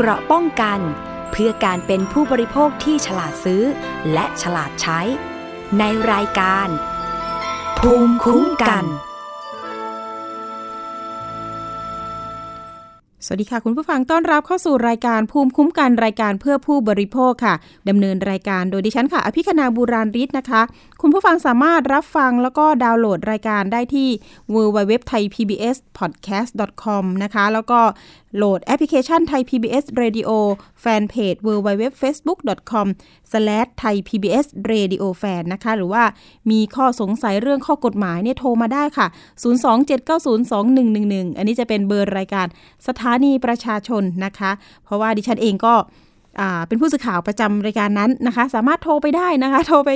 เกราะป้องกัน เพื่อการเป็นผู้บริโภคที่ฉลาดซื้อ และฉลาดใช้ ในรายการ ภูมิคุ้มกัน สวัสดีค่ะ คุณผู้ฟังต้อนรับเข้าสู่รายการภูมิคุ้มกันรายการเพื่อผู้บริโภคค่ะดำเนินรายการโดยดิฉันค่ะ อภิคณาบูราริศนะคะคุณผู้ฟังสามารถรับฟังแล้วก็ดาวน์โหลดรายการได้ที่ www thai pbs podcast com นะคะ แล้วก็โหลดแอปพลิเคชันไทย PBS Radio แฟนเพจ www.facebook.com/thaipbsradiofan นะคะ หรือว่ามีข้อสงสัยเรื่องข้อกฎหมายเนี่ยโทรมาได้ค่ะ 027902111 อันนี้จะเป็นเบอร์รายการสถานีประชาชนนะคะ เพราะว่าดิฉันเองก็ เป็นผู้สื่อข่าวประจำรายการนั้นนะคะ สามารถโทรไปได้นะคะ โทรไป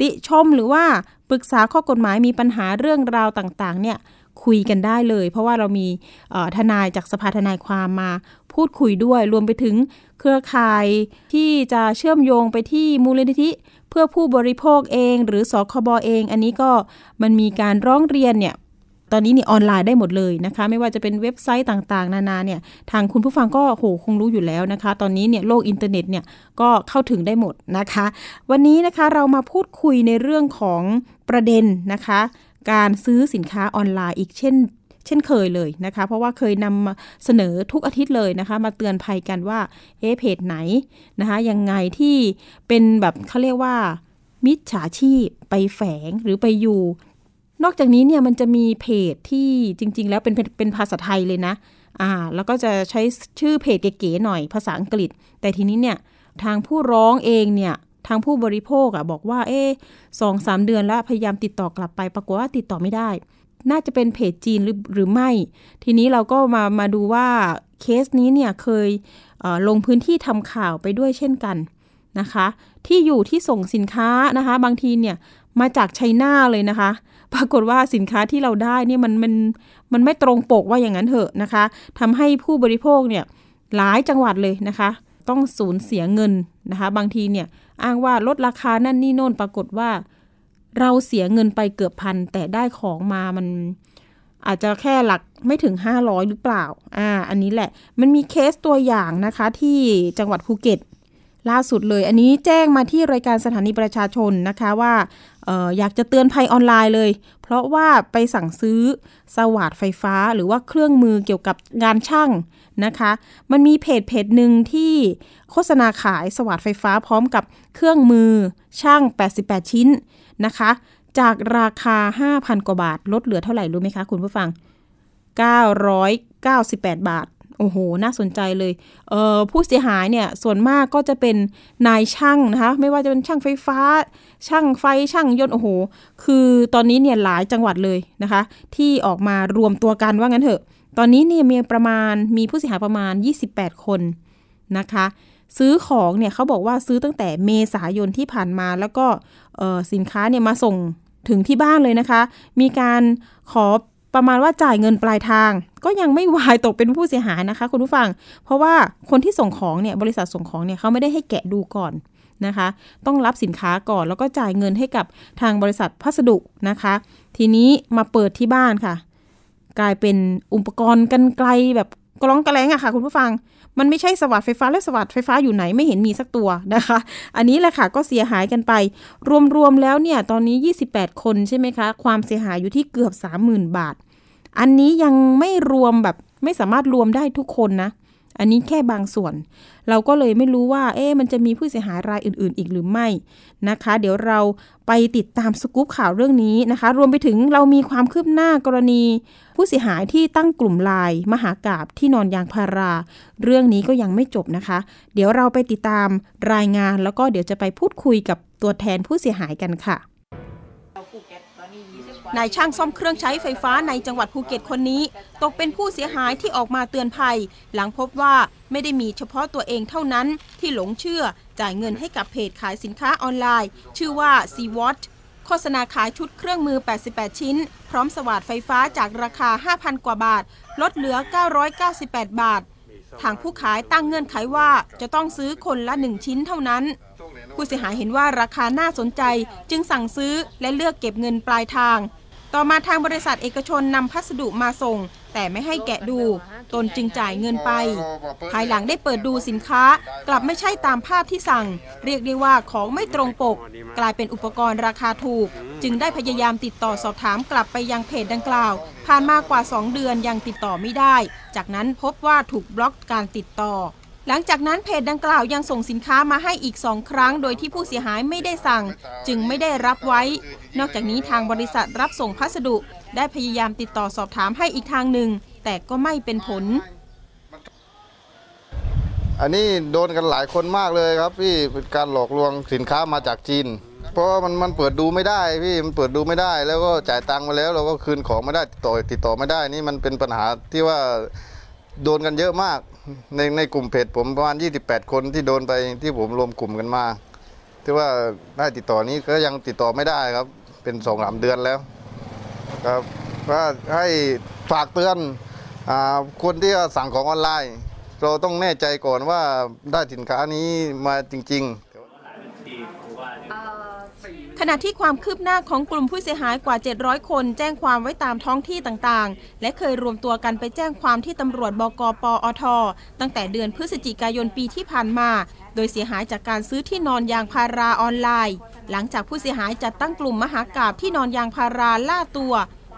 ติชมหรือว่าปรึกษาข้อกฎหมายมีปัญหาเรื่องราวต่างๆ เนี่ยคุยกันได้เลย เพราะว่าเรามีทนายจากสภาทนายความมาพูดคุยด้วย รวมไปถึงเครือข่ายที่จะเชื่อมโยงไปที่มูลนิธิเพื่อผู้บริโภคเอง หรือสคบ. เอง อันนี้ก็มันมีการร้องเรียนเนี่ย ตอนนี้นี่ออนไลน์ได้หมดเลยนะคะ ไม่ว่าจะเป็นเว็บไซต์ต่างๆ นานาเนี่ยทางคุณผู้ฟังก็โหคงรู้อยู่แล้วนะคะ ตอนนี้เนี่ยโลกอินเทอร์เน็ตเนี่ยก็เข้าถึงได้หมดนะคะ วันนี้นะคะเรามาพูดคุยในเรื่องของประเด็นนะคะ การซื้อสินค้าออนไลน์อีกเช่นเช่นเคยเลยนะคะ เพราะว่าเคยนำมาเสนอทุกอาทิตย์เลยนะคะ มาเตือนภัยกันว่าเอ๊เพจไหนนะคะยังไงที่เป็นแบบเขาเรียกว่ามิจฉาชีพไปแฝงหรือไปอยู่ นอกจากนี้เนี่ยมันจะมีเพจที่จริง ๆ แล้วเป็นเป็นภาษาไทยเลยนะ อ่า แล้วก็จะใช้ชื่อเพจเก๋ๆหน่อยภาษาอังกฤษ แต่ทีนี้เนี่ยทางผู้ร้องเองเนี่ยทางผู้บริโภคอะบอกว่า เอ๊สองสามเดือนแล้วพยายามติดต่อกลับไป ปรากฏว่าติดต่อไม่ได้ น่าจะเป็นเพจจีนหรือหรือไม่ ทีนี้เราก็มามาดูว่าเคสนี้เนี่ยเคยลงพื้นที่ทำข่าวไปด้วยเช่นกันนะคะ ที่อยู่ที่ส่งสินค้านะคะ บางทีเนี่ยมาจากไชน่าเลยนะคะ ปรากฏว่าสินค้าที่เราได้เนี่ยมันมันมันไม่ตรงปกว่าอย่างนั้นเถอะนะคะทำให้ผู้บริโภคเนี่ยหลายจังหวัดเลยนะคะ ต้องสูญเสียเงินนะคะ บางทีเนี่ยอ้างว่าลดราคานั่นนี่โน่นปรากฏว่า เราเสียเงินไปเกือบพัน แต่ได้ของมามันอาจจะแค่หลักไม่ถึง 500 หรือเปล่า อ่า อันนี้แหละ มันมีเคสตัวอย่างนะคะที่จังหวัดภูเก็ต ล่าสุดเลย อันนี้แจ้งมาที่รายการสถานีประชาชนนะคะว่า อออยากจะเตือนภัยออนไลน์เลย เพราะว่าไปสั่งซื้อสว่านไฟฟ้าหรือว่าเครื่องมือเกี่ยวกับงานช่างนะคะ มันมีเพจเพจหนึ่งที่โฆษณาขายสว่านไฟฟ้าพร้อมกับเครื่องมือช่าง 88 ชิ้นนะคะ จากราคา 5,000 กว่าบาท ลดเหลือเท่าไหร่รู้ไหมคะคุณผู้ฟัง 998 บาท โอ้โห น่าสนใจเลยเผู้เสียหายเนี่ยส่วนมากก็จะเป็นนายช่างนะคะ ไม่ว่าจะเป็นช่างไฟฟ้า ช่างไฟช่างยนต์โอ้โห คือตอนนี้เนี่ยหลายจังหวัดเลยนะคะ ที่ออกมารวมตัวกันว่างั้นเถอะ ตอนนี้เนี่ยมีประมาณมีผู้เสียหายประมาณ 28 คนนะคะ ซื้อของเนี่ยเขาบอกว่าซื้อตั้งแต่เมษายนที่ผ่านมาแล้วก็สินค้าเนี่ยมาส่งถึงที่บ้านเลยนะคะ มีการขอ ประมาณว่าจ่ายเงินปลายทาง ก็ยังไม่วายตกเป็นผู้เสียหายนะคะ คุณผู้ฟัง เพราะว่าคนที่ส่งของเนี่ยบริษัทส่งของเนี่ยเขาไม่ได้ให้แกะดูก่อนนะคะ ต้องรับสินค้าก่อนแล้วก็จ่ายเงินให้กับทางบริษัทพัสดุนะคะ ทีนี้มาเปิดที่บ้านค่ะ กลายเป็นอุปกรณ์กันไกลแบบกล้องกระแลงอะค่ะ คุณผู้ฟัง มันไม่ใช่สวัสดไฟฟ้าและสวัสดไฟฟ้าอยู่ไหนไม่เห็นมีสักตัวนะคะ อันนี้แหละค่ะก็เสียหายกันไป รวมๆแล้วเนี่ยตอนนี้ 28 คนใช่ไหมคะ ความเสียหายอยู่ที่เกือบ 30,000 บาท อันนี้ยังไม่รวมแบบไม่สามารถรวมได้ทุกคนนะ อันนี้แค่บางส่วน เราก็เลยไม่รู้ว่า เอ๊ะมันจะมีผู้เสียหายรายอื่น ๆ อีกหรือไม่นะคะ เดี๋ยวเราไปติดตามสกู๊ปข่าวเรื่องนี้นะคะ รวมไปถึงเรามีความคืบหน้ากรณี ผู้เสียหายที่ตั้งกลุ่มลายมหากาบที่นอนยางพารา เรื่องนี้ก็ยังไม่จบนะคะ เดี๋ยวเราไปติดตามรายงานแล้วก็เดี๋ยวจะไปพูดคุยกับตัวแทนผู้เสียหายกันค่ะ นายช่างซ่อมเครื่องใช้ไฟฟ้าในจังหวัดภูเก็ตคนนี้ ตกเป็นผู้เสียหายที่ออกมาเตือนภัย หลังพบว่าไม่ได้มีเฉพาะตัวเองเท่านั้นที่หลงเชื่อจ่ายเงินให้กับเพจขายสินค้าออนไลน์ ชื่อว่า c w a t โฆษณาขายชุดเครื่องมือ 88 ชิ้น พร้อมสว่านไฟฟ้าจากราคา 5,000 กว่าบาท ลดเหลือ 998 บาท ทางผู้ขายตั้งเงื่อนไขว่าจะต้องซื้อคนละ 1 ชิ้นเท่านั้น ผู้เสียหายเห็นว่าราคาน่าสนใจจึงสั่งซื้อและเลือกเก็บเงินปลายทาง ต่อมาทางบริษัทเอกชนนำพัสดุมาส่ง แต่ไม่ให้แกะดู ตนจึงจ่ายเงินไป ภายหลังได้เปิดดูสินค้า กลับไม่ใช่ตามภาพที่สั่ง เรียกได้ว่าของไม่ตรงปก กลายเป็นอุปกรณ์ราคาถูก จึงได้พยายามติดต่อสอบถามกลับไปยังเพจดังกล่าว ผ่านมากกว่า 2 เดือนยังติดต่อไม่ได้ จากนั้นพบว่าถูกบล็อกการติดต่อ หลังจากนั้นเพจดังกล่าวยังส่งสินค้ามาให้อีกสองครั้ง โดยที่ผู้เสียหายไม่ได้สั่ง จึงไม่ได้รับไว้ นอกจากนี้ทางบริษัทรับส่งพัสดุ ได้พยายามติดต่อสอบถามให้อีกทางหนึ่ง แต่ก็ไม่เป็นผล อันนี้โดนกันหลายคนมากเลยครับพี่เป็นการหลอกลวงสินค้ามาจากจีน เพราะว่ามันมันเปิดดูไม่ได้พี่มันเปิดดูไม่ได้ แล้วก็จ่ายตังค์มาแล้ว เราก็คืนของไม่ได้ติดต่อติดต่อไม่ได้นี่มันเป็นปัญหาที่ว่าโดนกันเยอะมาก ในในกลุ่มเพจผมประมาณ 28 คนที่โดนไปที่ผมรวมกลุ่มกันมาที่ว่าได้ติดต่อนี้ก็ยังติดต่อไม่ได้ครับ เป็นสองสามเดือนแล้วครับว่าให้ฝากเตือนอคนที่สั่งของออนไลน์ เราต้องแน่ใจก่อนว่าได้สินค้านี้มาจริง ๆ ขณะที่ความคืบหน้าของกลุ่มผู้เสียหายกว่า 700 คน แจ้งความไว้ตามท้องที่ต่างๆ และเคยรวมตัวกันไปแจ้งความที่ตำรวจบกปอท ตั้งแต่เดือนพฤศจิกายนปีที่ผ่านมา โดยเสียหายจากการซื้อที่นอนยางพาราออนไลน์ หลังจากผู้เสียหายจัดตั้งกลุ่มมหากาบที่นอนยางพาราล่าตัว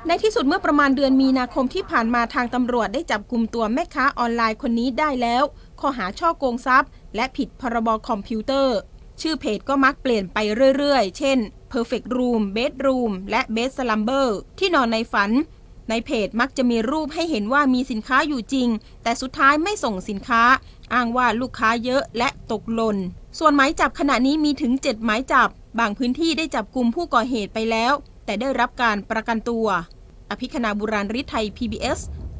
ในที่สุดเมื่อประมาณเดือนมีนาคมที่ผ่านมาทางตำรวจได้จับกลุ่มตัวแม่ค้าออนไลน์คนนี้ได้แล้ว ข้อหาช่อโกงทรัพย์ และผิดพรบคอมพิวเตอร์ ชื่อเพจก็มักเปลี่ยนไปเรื่อยๆ เช่น Perfect Room Bedroom และ Bed Slumber ที่นอนในฝัน ในเพจมักจะมีรูปให้เห็นว่ามีสินค้าอยู่จริง แต่สุดท้ายไม่ส่งสินค้า อ้างว่าลูกค้าเยอะและตกหล่น ส่วนหมายจับขณะนี้มีถึง 7 หมายจับ บางพื้นที่ได้จับกลุ่มผู้ก่อเหตุไปแล้ว แต่ได้รับการประกันตัว อภิคณาบุราริศไทย PBS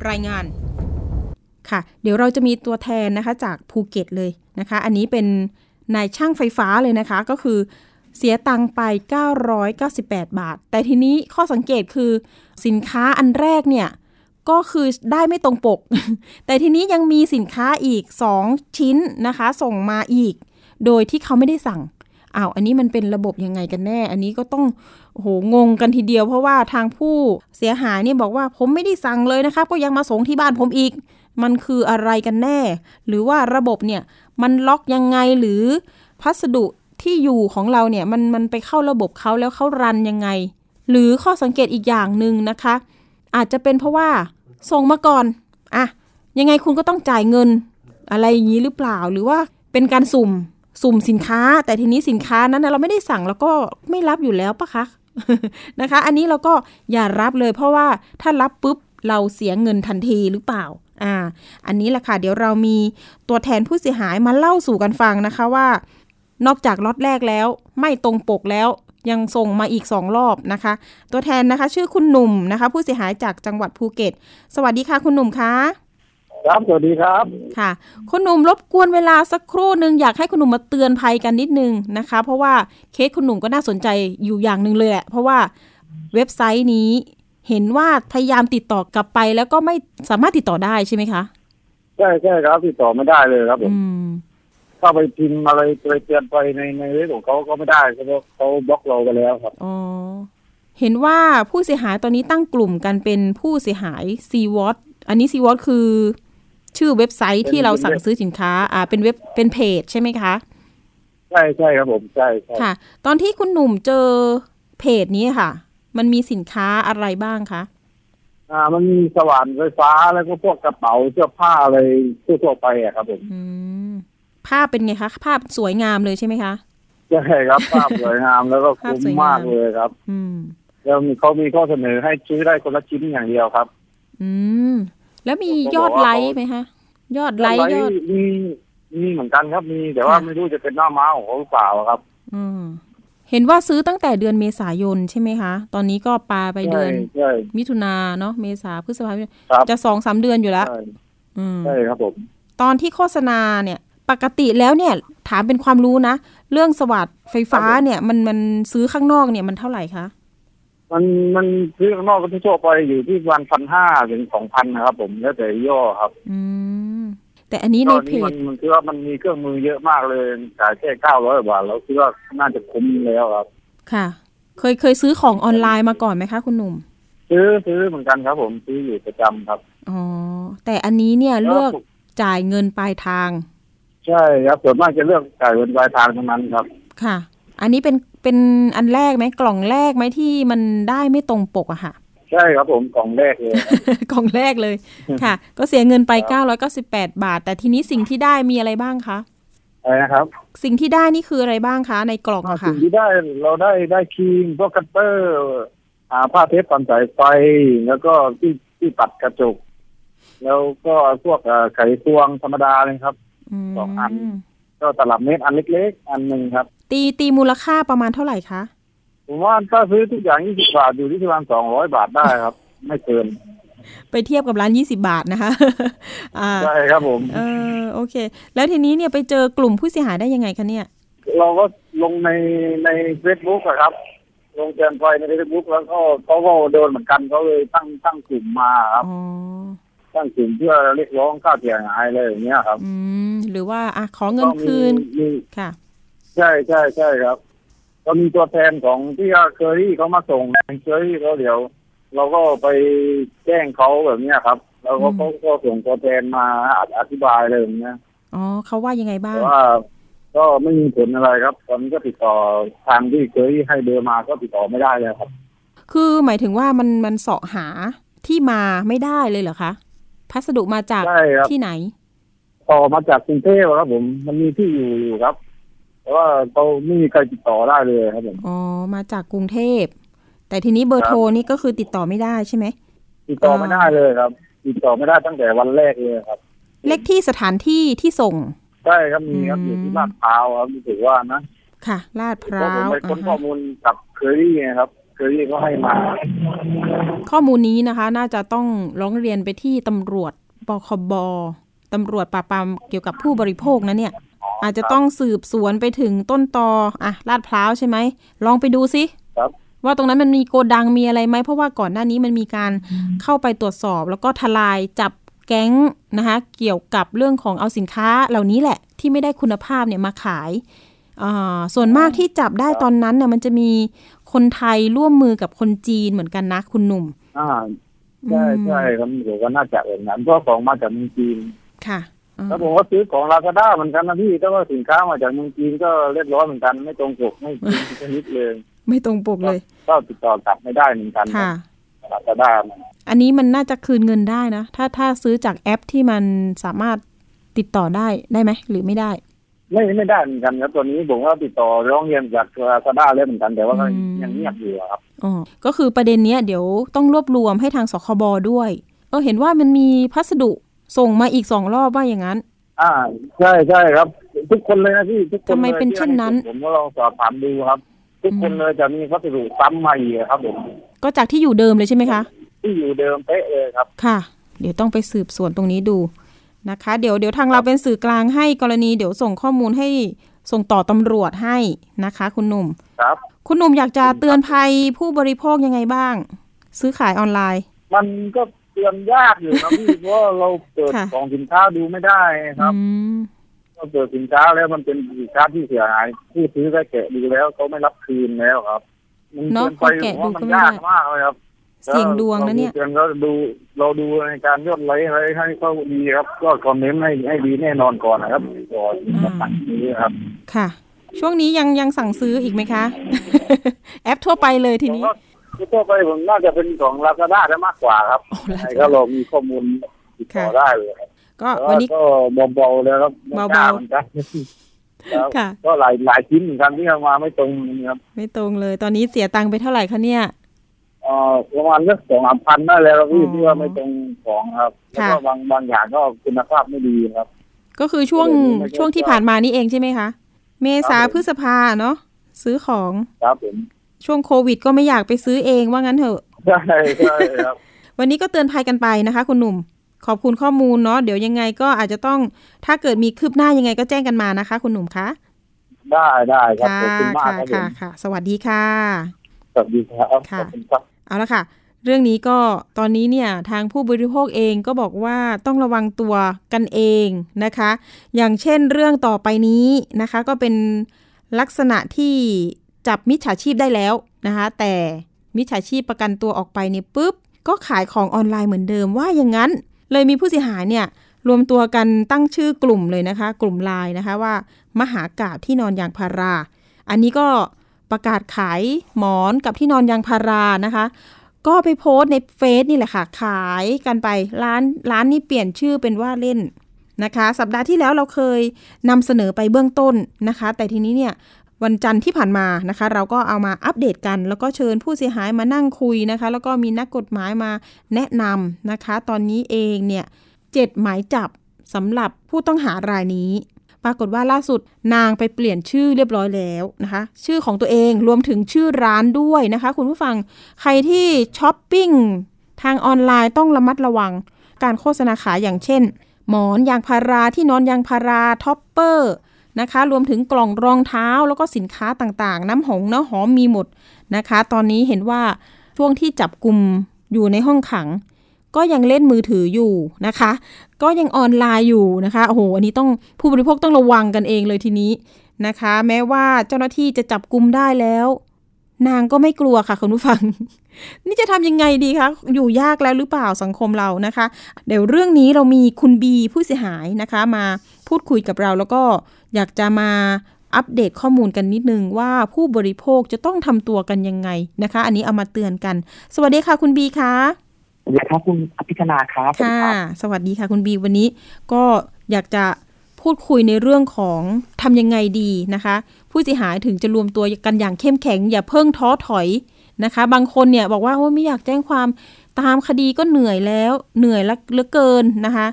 รายงานค่ะ เดี๋ยวเราจะมีตัวแทนนะคะจากภูเก็ตเลยนะคะ อันนี้เป็น นายช่างไฟฟ้าเลยนะคะ ก็คือเสียตังไป 998 บาท แต่ทีนี้ข้อสังเกตคือสินค้าอันแรกเนี่ย ก็คือได้ไม่ตรงปก แต่ทีนี้ยังมีสินค้าอีก 2 ชิ้นนะคะ ส่งมาอีก โดยที่เขาไม่ได้สั่งอ้าวอันนี้มันเป็นระบบยังไงกันแน่ อันนี้ก็ต้องโหงงกันทีเดียว เพราะว่าทางผู้เสียหายเนี่ยบอกว่าผมไม่ได้สั่งเลยนะครับ ก็ยังมาส่งที่บ้านผมอีก มันคืออะไรกันแน่ หรือว่าระบบเนี่ย มันล็อกยังไงหรือพัสดุที่อยู่ของเราเนี่ยมันมันไปเข้าระบบเขาแล้วเขารันยังไง หรือข้อสังเกตอีกอย่างหนึ่งนะคะ อาจจะเป็นเพราะว่าส่งมาก่อนอะยังไงคุณก็ต้องจ่ายเงินอะไรอย่างนี้หรือเปล่าหรือว่าเป็นการสุ่มสุ่มสินค้า แต่ทีนี้สินค้านั้นเราไม่ได้สั่งแล้วก็ไม่รับอยู่แล้วปะคะนะคะ อันนี้เราก็อย่ารับเลยเพราะว่าถ้ารับปุ๊บเราเสียเงินทันทีหรือเปล่า อ่า อันนี้แหละค่ะ เดี๋ยวเรามีตัวแทนผู้เสียหายมาเล่าสู่กันฟังนะคะว่า นอกจากล็อตแรกแล้ว ไม่ตรงปกแล้วยังส่งมาอีกสองรอบนะคะ ตัวแทนนะคะ ชื่อคุณหนุ่มนะคะ ผู้เสียหายจากจังหวัดภูเก็ต สวัสดีค่ะคุณหนุ่มคะครับสวัสดีครับค่ะ คุณหนุ่มรบกวนเวลาสักครู่หนึ่งอยากให้คุณหนุ่มมาเตือนภัยกันนิดนึงนะคะ เพราะว่าเคสคุณหนุ่มก็น่าสนใจอยู่อย่างหนึ่งเลยแหละเพราะว่าเว็บไซต์นี้ เห็นว่าพยายามติดต่อกลับไปแล้วก็ไม่สามารถติดต่อได้ใช่ไหมคะใช่ใช่ครับติดต่อไม่ได้เลยครับผมอืมเข้าไปพิมพ์อะไรไปเตือนไปในในเว็บของเขาก็ไม่ได้เพราะว่าเขาบล็อกเราไปแล้วครับอ๋อเห็นว่าผู้เสียหายตอนนี้ตั้งกลุ่มกันเป็นผู้เสียหาย c w a t อันนี้ c w a t คือ ชื่อเว็บไซต์ที่เราสั่งซื้อสินค้า อ่า เป็นเว็บเป็นเพจใช่ไหมคะ ใช่ใช่ครับผม ใช่ใช่ค่ะ ตอนที่คุณหนุ่มเจอเพจนี้ค่ะ มันมีสินค้าอะไรบ้างคะอ่า มันมีสว่านไฟฟ้าแล้วก็พวกกระเป๋าเสื้อผ้าอะไรทั่วๆไปอะครับผมอืมภาพเป็นไงคะ ภาพสวยงามเลยใช่ไหมคะใช่ครับ ภาพสวยงามแล้วก็ภาพคุ้มสวยงามมากเลยครับ อืมแล้วมีเขามีข้อเสนอให้ซื้อได้คนละชิ้นอย่างเดียวครับ อืม แล้วมีเขาบอกยอดว่าไลค์เขาไหมคะยอดไลค์ยอดมีมีเหมือนกันครับมีแต่ว่าค่ะไม่รู้จะเป็นหน้าม้าของเขาหรือเปล่าครับ อืม เห็นว่าซื้อตั้งแต่เดือนเมษายนใช่ไหมคะ ตอนนี้ก็ปาไปเดือนใช่มิถุนาเนาะเมษาพฤษภาคมครับจะสองสามเดือนอยู่แล้วใช่อืมใช่ครับผม ตอนที่โฆษณาเนี่ยปกติแล้วเนี่ยถามเป็นความรู้นะ เรื่องสวัสดไฟฟ้าเนี่ยมันมันซื้อข้างนอกเนี่ยมันเท่าไหร่คะ มันมันซื้อข้างนอกก็ทั่วไปอยู่ที่ประมาณพันห้าถึงสองพันนะครับผมแล้วแต่ย่อครับ อืม แต่อันนี้ตในอนเพนี้มัจนมันคือว่ามันมีเครื่องมือเยอะมากเลยขายแค่เก้าร้อยบาทแล้วคิดว่าน่าจะคุ้มแล้วครับ ค่ะ เคยเคยซื้อของออนไลน์มาก่อนไหมคะ คุณหนุ่ม ซื้อซื้อเหมือนกันครับ ผมซื้ออยู่ประจำครับอ๋อแต่อันนี้เนี่ยเลือกจ่ายเงินปลายทาง ใช่ครับส่วนมากจะเลือกจ่ายเงินปลายทางทั้งนั้นครับ ค่ะ อันนี้เป็นเป็นอันแรกไหมกล่องแรกไหมที่มันได้ไม่ตรงปกอะค่ะ ใช่ครับผมกล่องแรกเลยครับกล่องแรกเลยค่ะ ก็เสียเงินไป 998 บาท แต่ทีนี้สิ่งที่ได้มีอะไรบ้างคะอะไรนะครับ สิ่งที่ได้นี่คืออะไรบ้างคะในกล่องอะสิ่ค่ะงที่ได้เราได้ได้ครีมพวกคัตเตอร์อ่าผ้าเทปปันสายไฟ แล้วก็ที่ที่ปัดกระจก แล้วก็พวกเอ่อไขควงธรรมดาเลยครับมสองอัน ก็ตลับเมตรอันเล็กๆ อันหนึ่งครับ ตีตีมูลค่าประมาณเท่าไหร่คะ ผมว่าถ้าซื้อทุกอย่าง20บาทอยู่ที่ประมาณ200บาทได้ครับ ไม่เกิน ไปเทียบกับร้าน20บาทนะคะอ่าใช่ครับผมเออโอเค แล้วทีนี้เนี่ยไปเจอกลุ่มผู้เสียหายได้ยังไงคะเนี่ย เราก็ลงในในเฟซบุ๊กครับ ลงเตือนไฟในเฟซบุ๊กแล้วก็เขาก็โดนเหมือนกันเขาเลยตั้งตั้งกลุ่มมาครับอ๋อตั้งกลุ่มเพื่อเรียกร้องค่าเสียหายอะไรอย่างเงี้ยครับ อืมหรือว่าอะขอเงินคืนก็มีมีค่ะ ใช่ใช่ใช่ครับ ก็มีตัวแทนของที่เคอรี่เขามาส่งเคอรี่เขาเดี๋ยว เราก็ไปแจ้งเขาแบบเนี้ยครับ แล้วก็อืมเขาก็ส่งตัวแทนมาอธิบายอะไรอย่างเงี้ยอ๋อเขาว่ายังไงบ้าแต่งว่า ก็ไม่มีผลอะไรครับ ตอนนี้ก็ติดต่อทางที่เคยให้เบอร์มาก็ติดต่อไม่ได้เลยครับ คือหมายถึงว่ามันมันเสาะหาที่มาไม่ได้เลยเหรอคะพัสดุมาจากใช่ครับที่ไหนต่อมาจากกรุงเทพครับผม มันมีที่อยู่อยู่ครับ แต่ว่าเขาไม่มีใครติดต่อได้เลยครับผมอ๋อมาจากกรุงเทพ แต่ทีนี้เบอร์ครับโทรนี่ก็คือติดต่อไม่ได้ใช่ไหมติดต่อไม่ได้เลยครับ ติดต่อไม่ได้ตั้งแต่วันแรกเลยครับ เลขที่สถานที่ที่ส่งใช่ครับมีครับอืมอยู่ที่ลาดพร้าวครับรู้สึกว่านะค่ะลาดพเพร้าราะผมไปค้นอ่าข้อมูลกับเคอรี่ไงครับเคอรี่ก็ให้มา ข้อมูลนี้นะคะ น่าจะต้องร้องเรียนไปที่ตำรวจปคบตำรวจปราบปรามเกี่ยวกับผู้บริโภคนะเนี่ย อาจจะต้องสืบสวนไปถึงต้นตออะลาดพร้าวใช่ไหม ลองไปดูสิครับว่าตรงนั้นมันมีโกดังมีอะไรไหม เพราะว่าก่อนหน้านี้มันมีการเข้าไปตรวจสอบ แล้วก็ทลายจับแก๊งนะคะเกี่ยวกับเรื่องของเอาสินค้าเหล่านี้แหละ ที่ไม่ได้คุณภาพเนี่ยมาขายอ่าส่วนมากที่จับได้ตอนนั้นเนี่ยมันจะมีคนไทยร่วมมือกับคนจีนเหมือนกันนะคุณหนุ่มอ่าใช่อืมใช่ครับผมว่าน่าจะแบบนั้นเพราะของมาจากเมืองจีนค่ะอ่า แล้วผมก็ซื้อของลาซาด้าเหมือนกันนะพี่แต่ว่าสินค้ามาจากเมืองจีนก็เรียบร้อยเหมือนกัน ไม่ตรงปกไม่จริงชนิดเลยไม่ตรงปกเลย ก็ติดต่อกลับไม่ได้เหมือนกันค่ะลาซาด้ามันอันนี้มันน่าจะคืนเงินได้นะ ถ้าถ้าซื้อจากแอปที่มันสามารถติดต่อได้ได้ไหมหรือไม่ได้ ไม่ไม่ได้เหมือนกันครับตอนนี้ผมก็ติดต่อร้องเรียนจากลาซาด้าแล้วเหมือนกันแต่ว่าก็อืมยังเงียบอยู่อะครับอ๋อก็คือประเด็นเนี้ยเดี๋ยวต้องรวบรวมให้ทางสคบด้วยเออเห็นว่ามันมีพัสดุ ส่งมาอีกสองรอบว่าอย่างนั้น อ่า ใช่ใช่ครับ ทุกคนเลยนะพี่ทุกคนทำไมลยเป็นเช่นนั้นที่ผมก็ลองสอบถามดูครับ ทุกคนเลยจะมีวัสดุซ้ำมาอีกครับผมก็จากที่อยู่เดิมเลยใช่ไหมคะที่อยู่เดิมเป๊ะเลยครับ ค่ะ เดี๋ยวต้องไปสืบสวนตรงนี้ดูนะคะ เดี๋ยวเดี๋ยวทางเราเป็นสื่อกลางให้กรณีเดี๋ยวส่งข้อมูลให้ส่งต่อตำรวจให้นะคะ คุณหนุ่มครับ คุณหนุ่มอยากจะเตือนภัยผู้บริโภคยังไงบ้าง ซื้อขายออนไลน์ มันก็เตือนยากอยู่นะพี่เพราะว่าเราเปิดค่ะของสินค้าดูไม่ได้ครับอืมเราเปิดสินค้าแล้วมันเป็นสินค้าที่เสียหายผู้ซื้อได้แกะดูแล้วเขาไม่รับคืนแล้วครับมันเนอะเกินไปพอแกะผมว่าดูมันก็ไม่ได้ยากมากเลยครับเสี่ยงดวงนะเนี่ยราดูเราดูเราดูในการยอดไลค์อะไรให้เขาดีครับ ก็คอมเมนต์ให้ให้ดีแน่นอนก่อนนะครับก่อนจะสั่งซื้อครับ ค่ะ ช่วงนี้ยังยังสั่งซื้ออีกไหมคะ แอปทั่วไปเลยทีนี้ ผมก็ทั่วไปผมน่าจะเป็นของลาซาด้าได้มากกว่าครับอ๋อ Lazada ใช่ก็เรามีข้อมูลติดต่อค่ะได้เลยครับก็แต่วันว่านี้ก็เบาๆแล้วครับไม่กล้เบาๆเหมือนกันครับค่ะก็หลายหลายชิ้นเหมือนกันที่เอามาไม่ตรงครับไม่ตรงเลย ตอนนี้เสียตังค์ไปเท่าไหร่คะเนี่ยเอ่อประมาณเลือกสองสามพันได้แล้วครับพี่อ๋อที่ว่าไม่ตรงของครับแล้วก็ค่ะบางบางอย่างก็คุณภาพไม่ดีครับ ก็คือช่วงก็เลยไม่ได้ช่วงที่ผ่านมานี่เองใช่ไหมคะ เมษาครับผมพฤษภาเนาะซื้อของครับผม ช่วงโควิดก็ไม่อยากไปซื้อเองว่างั้นเถอะใช่ใช่ครับ วันนี้ก็เตือนภัยกันไปนะคะ คุณหนุ่ม ขอบคุณข้อมูลเนาะเดี๋ยวยังไงก็อาจจะต้องถ้าเกิดมีคืบหน้ายังไงก็แจ้งกันมานะคะ คุณหนุ่มคะได้ได้ครับค่ะขอบคุณมากค่ะครับผมค่ะค่ะ สวัสดีค่ะ สวัสดีครับค่ะขอบคุณครับเอาละค่ะ เรื่องนี้ก็ตอนนี้เนี่ยทางผู้บริโภคเองก็บอกว่าต้องระวังตัวกันเองนะคะ อย่างเช่นเรื่องต่อไปนี้นะคะ ก็เป็นลักษณะที่ จับมิจฉาชีพได้แล้วนะคะ แต่มิจฉาชีพประกันตัวออกไปเนี่ยปุ๊บ ก็ขายของออนไลน์เหมือนเดิมว่าอย่างนั้น เลยมีผู้เสียหายเนี่ยรวมตัวกันตั้งชื่อกลุ่มเลยนะคะ กลุ่มไลน์นะคะว่า มหากาบที่นอนยางพารา อันนี้ก็ประกาศขายหมอนกับที่นอนยางพารานะคะก็ไปโพสต์ในเฟซนี่แหละค่ะ ขายกันไปร้านร้านนี้เปลี่ยนชื่อเป็นว่าเล่นนะคะ สัปดาห์ที่แล้วเราเคยนำเสนอไปเบื้องต้นนะคะ แต่ทีนี้เนี่ย วันจันทร์ที่ผ่านมานะคะ เราก็เอามาอัปเดตกัน แล้วก็เชิญผู้เสียหายมานั่งคุยนะคะ แล้วก็มีนักกฎหมายมาแนะนำนะคะ ตอนนี้เองเนี่ยเจ็ดหมายจับสำหรับผู้ต้องหารายนี้ ปรากฏว่าล่าสุดนางไปเปลี่ยนชื่อเรียบร้อยแล้วนะคะ ชื่อของตัวเองรวมถึงชื่อร้านด้วยนะคะ คุณผู้ฟังใครที่ช้อปปิ้งทางออนไลน์ต้องระมัดระวัง การโฆษณาขายอย่างเช่น หมอนยางพาราที่นอนยางพารา topper นะคะ รวมถึงกล่องรองเท้าแล้วก็สินค้าต่างๆ น้ำหงน้ำหอมมีหมดนะคะ ตอนนี้เห็นว่าช่วงที่จับกลุ่มอยู่ในห้องขัง ก็ยังเล่นมือถืออยู่นะคะ ก็ยังออนไลน์อยู่นะคะโอ้โหอันนี้ต้องผู้บริโภคต้องระวังกันเองเลยทีนี้นะคะ แม้ว่าเจ้าหน้าที่จะจับกลุ่มได้แล้ว นางก็ไม่กลัวค่ะคุณผู้ฟัง นี่จะทำยังไงดีคะ อยู่ยากแล้วหรือเปล่าสังคมเรานะคะ เดี๋ยวเรื่องนี้เรามีคุณบีผู้เสียหายนะคะ มาพูดคุยกับเราแล้วก็อยากจะมาอัปเดตข้อมูลกันนิดนึงว่าผู้บริโภคจะต้องทำตัวกันยังไงนะคะ อันนี้เอามาเตือนกัน สวัสดีค่ะคุณบีคะสวัสดีครับคุณอภิชนาครับสวัสดีค่ะครับสวัสดีค่ะคุณบีวันนี้ก็อยากจะพูดคุยในเรื่องของทำยังไงดีนะคะ ผู้เสียหายถึงจะรวมตัวกันอย่างเข้มแข็ง อย่าเพิ่งท้อถอย นะคะ บางคนเนี่ยบอกว่าโอ้ไม่อยากแจ้งความตามคดีก็เหนื่อยแล้วเหนื่อยละเหลือเกินนะคะ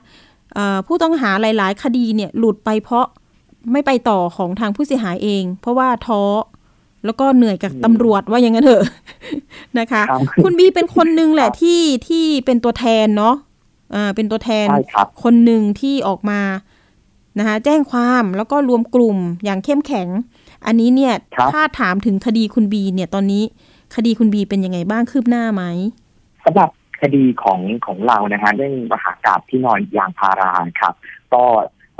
เอ่อผู้ต้องหาหลาย ๆ คดีเนี่ยหลุดไปเพราะไม่ไปต่อของทางผู้เสียหายเอง เพราะว่าท้อแล้วก็เหนื่อยกับตำรวจว่าอย่างนั้นเถอะนะคะครับคุณบีเป็นคนหนึงแหละที่ที่เป็นตัวแทนเนาะอ่าเป็นตัวแทนใช่ครับคนหนึ่งที่ออกมานะคะแจ้งความแล้วก็รวมกลุ่มอย่างเข้มแข็ง อันนี้เนี่ยครับถ้าถามถึงคดีคุณบีเนี่ยตอนนี้ คดีคุณบีเป็นยังไงบ้างคืบหน้าไหมสำหรับคดีของของเรานะฮะเรื่องมหากราบที่นอนยางพาราครับ ก็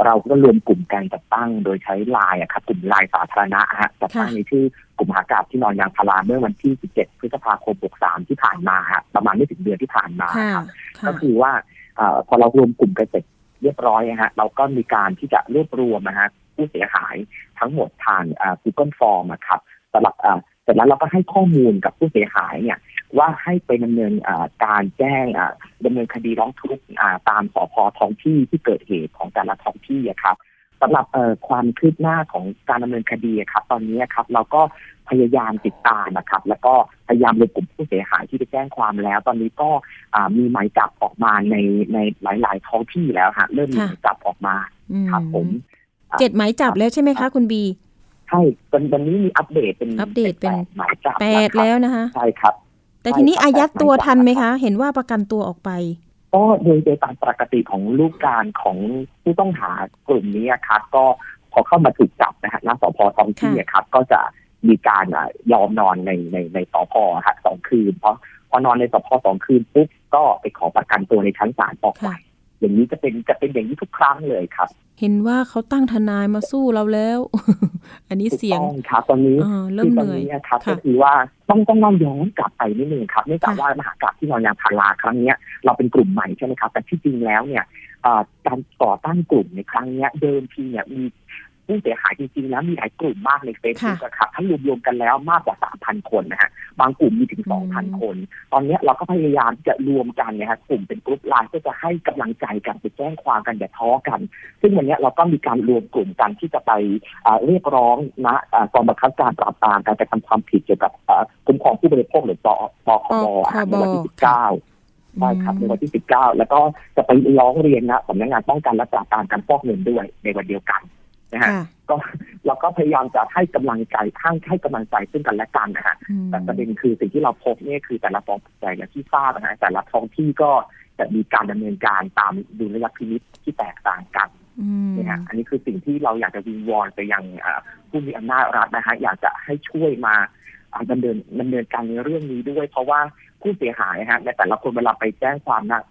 เราก็รวมกลุ่มการจัดตั้งโดยใช้ไลน์อะครับกลุ่มไลน์สาธารณะฮะจัดตั้งค่ะในชื่อกลุ่มมหากราบที่นอนยางพาราเมื่อวันที่ 17 พฤษภาคม 63 ที่ผ่านมาฮะประมาณไม่ถึงเดือนที่ผ่านมาค่ะครับค่ะก็คือว่าเออพอเรารวมกลุ่มกันเสร็จเรียบร้อยนะฮะเราก็มีการที่จะรวบรวมนะฮะผู้เสียหายทั้งหมดทางอ่า Google Form อะครับสำหรับอ่า เสร็จแล้วเราก็ให้ข้อมูลกับผู้เสียหายเนี่ยว่าให้ไปดำเนินการแจ้งอ่าดำเนินคดีร้องทุกข์ตามสพท้องที่ที่เกิดเหตุของแต่ละท้องที่ครับสำหรับความคืบหน้าของการดำเนินคดีครับ ตอนนี้ครับเราก็พยายามติดตามนะครับ แล้วก็พยายามรวมกลุ่มผู้เสียหายที่ไปแจ้งความแล้ว ตอนนี้ก็มีหมายจับออกมาในในหลาย ๆ ท้องที่แล้วฮะเริ่มมีหมายจับออกมาครับผมเจ็ดหมายจับแล้วใช่ไหมคะ คุณบี ใช่ตอนวันนี้มีอัปเดตเป็นอัปเดตเป็นแปหมายจับแปดนะครับแล้วนะคะ ใช่ครับ แต่ทีนี้ใช่ครับอายัดตัวหมายจับทันไหมนะครัคะบเห็นว่าประกันตัวออกไปก็โดยโดยตามปกติของลูกการของผู้ต้องหากลุ่มนี้ครับก็พอเข้ามาถูกจับนะฮะณสพท้องที่อะครับ ก็จะมีการอ่ายอมนอนในในในสพฮะสองคืน เพราะพอนอนในสพสองคืนปุ๊บก็ไปขอประกันตัวในชั้นศาลออกไปค่ะ อย่างนี้จะเป็นจะเป็นอย่างนี้ทุกครั้งเลยครับ เห็นว่าเขาตั้งทนายมาสู้เราแล้ว อันนี้เสียงถูกต้องครับตอนนี้เออเริ่มคือตเหอนนื่อยนี้นะครับค่ะก็คือว่าต้องต้องเล่าย้อนกลับไปนิดนึงครับเนื่องจากค่ะว่ามหากราบที่นอนยางพาราครั้งเนี้ยเราเป็นกลุ่มใหม่ใช่ไหมครับ แต่ที่จริงแล้วเนี่ยเอ่อการก่อตั้งกลุ่มในครั้งเนี้ยเดิมทีเนี่ยมี ผู้เสียหายจริงๆแล้วมีหลายกลุ่มมากในเฟซบุ๊กครับทั้งรวมๆกันแล้วมากกว่า 3,000 คนนะฮะบางกลุ่มมีถึง 2,000 คน ตอนเนี้ยเราก็พยายามที่จะรวมกันเนยฮะกลุ่มเป็นกลุ่มไลน์เพื่อจะให้กำลังใจกันไปแจ้งความกันอย่าท้อกัน ซึ่งวันเนี้ยเราก็มีการรวมกลุ่มกันที่จะไปอ่าเรียกร้องนะอ่ากองบังคับการปราบปรามการกระทำความผิดเกี่ยวกับอ่าคุ้มครองผู้บริโภคหรือปปคบอะในวันที่19ใช่ครับในวันที่ 19 แล้วก็จะไปร้องเรียนนะสำนักงานป้องกันและปราบปรามการฟอกเงินด้วยในวันเดียวกัน นะฮะค่ะก็เราก็พยายามจะให้กำลังใจให้ให้กำลังใจซึ่งกันและกันนะฮะอืมแต่ประเด็นคือสิ่งที่เราพบเนี่ยคือแต่ละท้องแต่ละที่ทราบนะฮะแต่ละท้องที่ก็จะมีการดำเนินการตามดุลยพินิจที่แตกต่างกันอืมนะฮะอันนี้คือสิ่งที่เราอยากจะวิงวอนไปยังอ่าผู้มีอำนาจรัฐนะฮะอยากจะให้ช่วยมาอ่าดำเนินดำเนินการในเรื่องนี้ด้วย เพราะว่าผู้เสียหายนะฮะในแต่ละคนเวลาไปแจ้งความนะ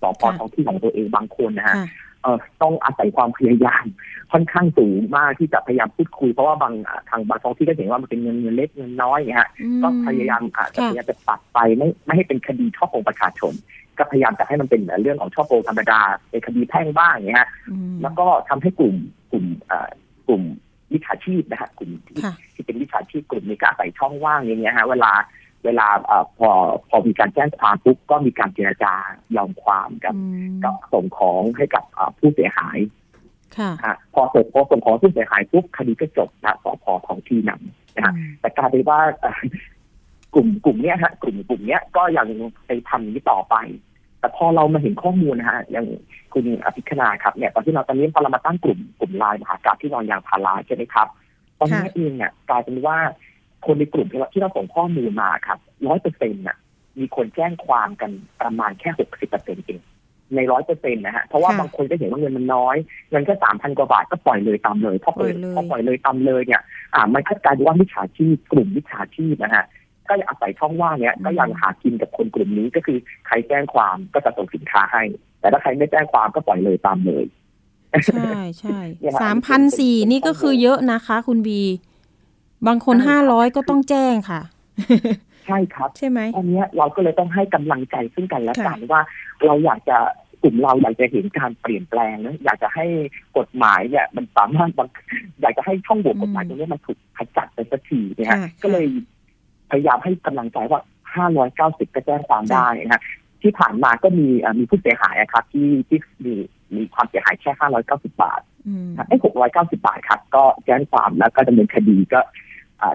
สพท้องที่ของตัวเองบางคนนะฮะค่ะเอ่อ ต้องอาศัยความพยายามค่อนข้างสูงมากที่จะพยายามพูดคุย เพราะว่าบางอ่าทางบางท้องที่ก็เห็นว่ามันเป็นเงินเงินเล็กเงินน้อยอย่างเงี้ยฮะอืมก็พยายามอาจจะค่ะพยายามจะตัดไปไม่ไม่ให้เป็นคดีช่อโกงประชาชน ก็พยายามจะให้มันเป็นเรื่องของช่อโกงธรรมดาเป็นคดีแพ่งบ้างอย่างเงี้ยฮะอืมแล้วก็ทำให้กลุ่มกลุ่มเอ่อกลุ่มวิชาชีพนะฮะกลุ่มที่ค่ะที่เป็นวิชาชีพกลุ่มนี้ก็อาศัยช่องว่างอย่างเงี้ยฮะเวลา เวลาเอ่อพอพอมีการแจ้งความปุ๊บก็มีการเจรจายอมความกับอืมกับส่งของให้กับเอ่อผู้เสียหายค่ะฮะพอส่งพอส่งของผู้เสียหายปุ๊บคดีก็จบนะสพของที่นำนะฮะอืมแต่กลายเป็นว่าเอ่อกลุ่มกลุ่มเนี้ยฮะกลุ่มกลุ่มเนี้ยก็ยังไปทำอย่างนี้ต่อไป แต่พอเรามาเห็นข้อมูลนะฮะอย่างคุณอภิคณาครับเนี่ยตอนที่เราตอนนี้พอเรามาตั้งกลุ่มกลุ่มไลน์มหากราบที่นอนยางพาราใช่ไหมครับ ตอนนี้เองเนี่ยกลายเป็นว่า คนในกลุ่มที่เราที่เราส่งข้อมูลมาครับร้อยเปอร์เซ็นต์น่ะ มีคนแจ้งความกันประมาณแค่หกสิบเปอร์เซ็นต์เองในร้อยเปอร์เซ็นต์นะฮะเพราะว่าค่ะบางคนก็เห็นว่าเงินมันน้อยเงินแค่สามพันกว่าบาทก็ปล่อยเลยตามเลยพอปล่อยปล่อยเลยพอปล่อยเลยตามเลยเนี่ย อ่า มันก็กลายเป็นว่ามิจฉาชีพกลุ่มมิจฉาชีพนะฮะก็ยังอาศัยช่องว่างเนี้ยก็ยังหากินกับคนกลุ่มนี้ก็คือใครแจ้งความก็จะส่งสินค้าให้ แต่ถ้าใครไม่แจ้งความก็ปล่อยเลยตามเลย ใช่ใช่เนี่ยฮะสามพันสี่นี่ก็คือเยอะนะคะ คุณบี บางคนใช่ห้าครับร้อยก็ต้องแจ้งค่ะ ใช่ครับ ใช่ไหมอันเนี้ยเราก็เลยต้องให้กำลังใจซึ่งกันและกันค่ะว่า เราอยากจะกลุ่มเราอยากจะเห็นการเปลี่ยนแปลงนะอยากจะให้กฎหมายเนี่ยมันสามารถบังอยากจะให้ช่องโหว่กฎหมายตรงนี้มันถูกขจัดไปสักทีนะฮะค่ะก็เลยพยายามให้กำลังใจว่า590ก็แจ้งความได้นะฮะที่ผ่านมาก็มีเอ่อมีผู้เสียหายอะครับ ที่ที่มีมีความเสียหายแค่590บาทอืมไอ้690บาทครับ ก็แจ้งความแล้วก็ดำเนินคดีก็อ่า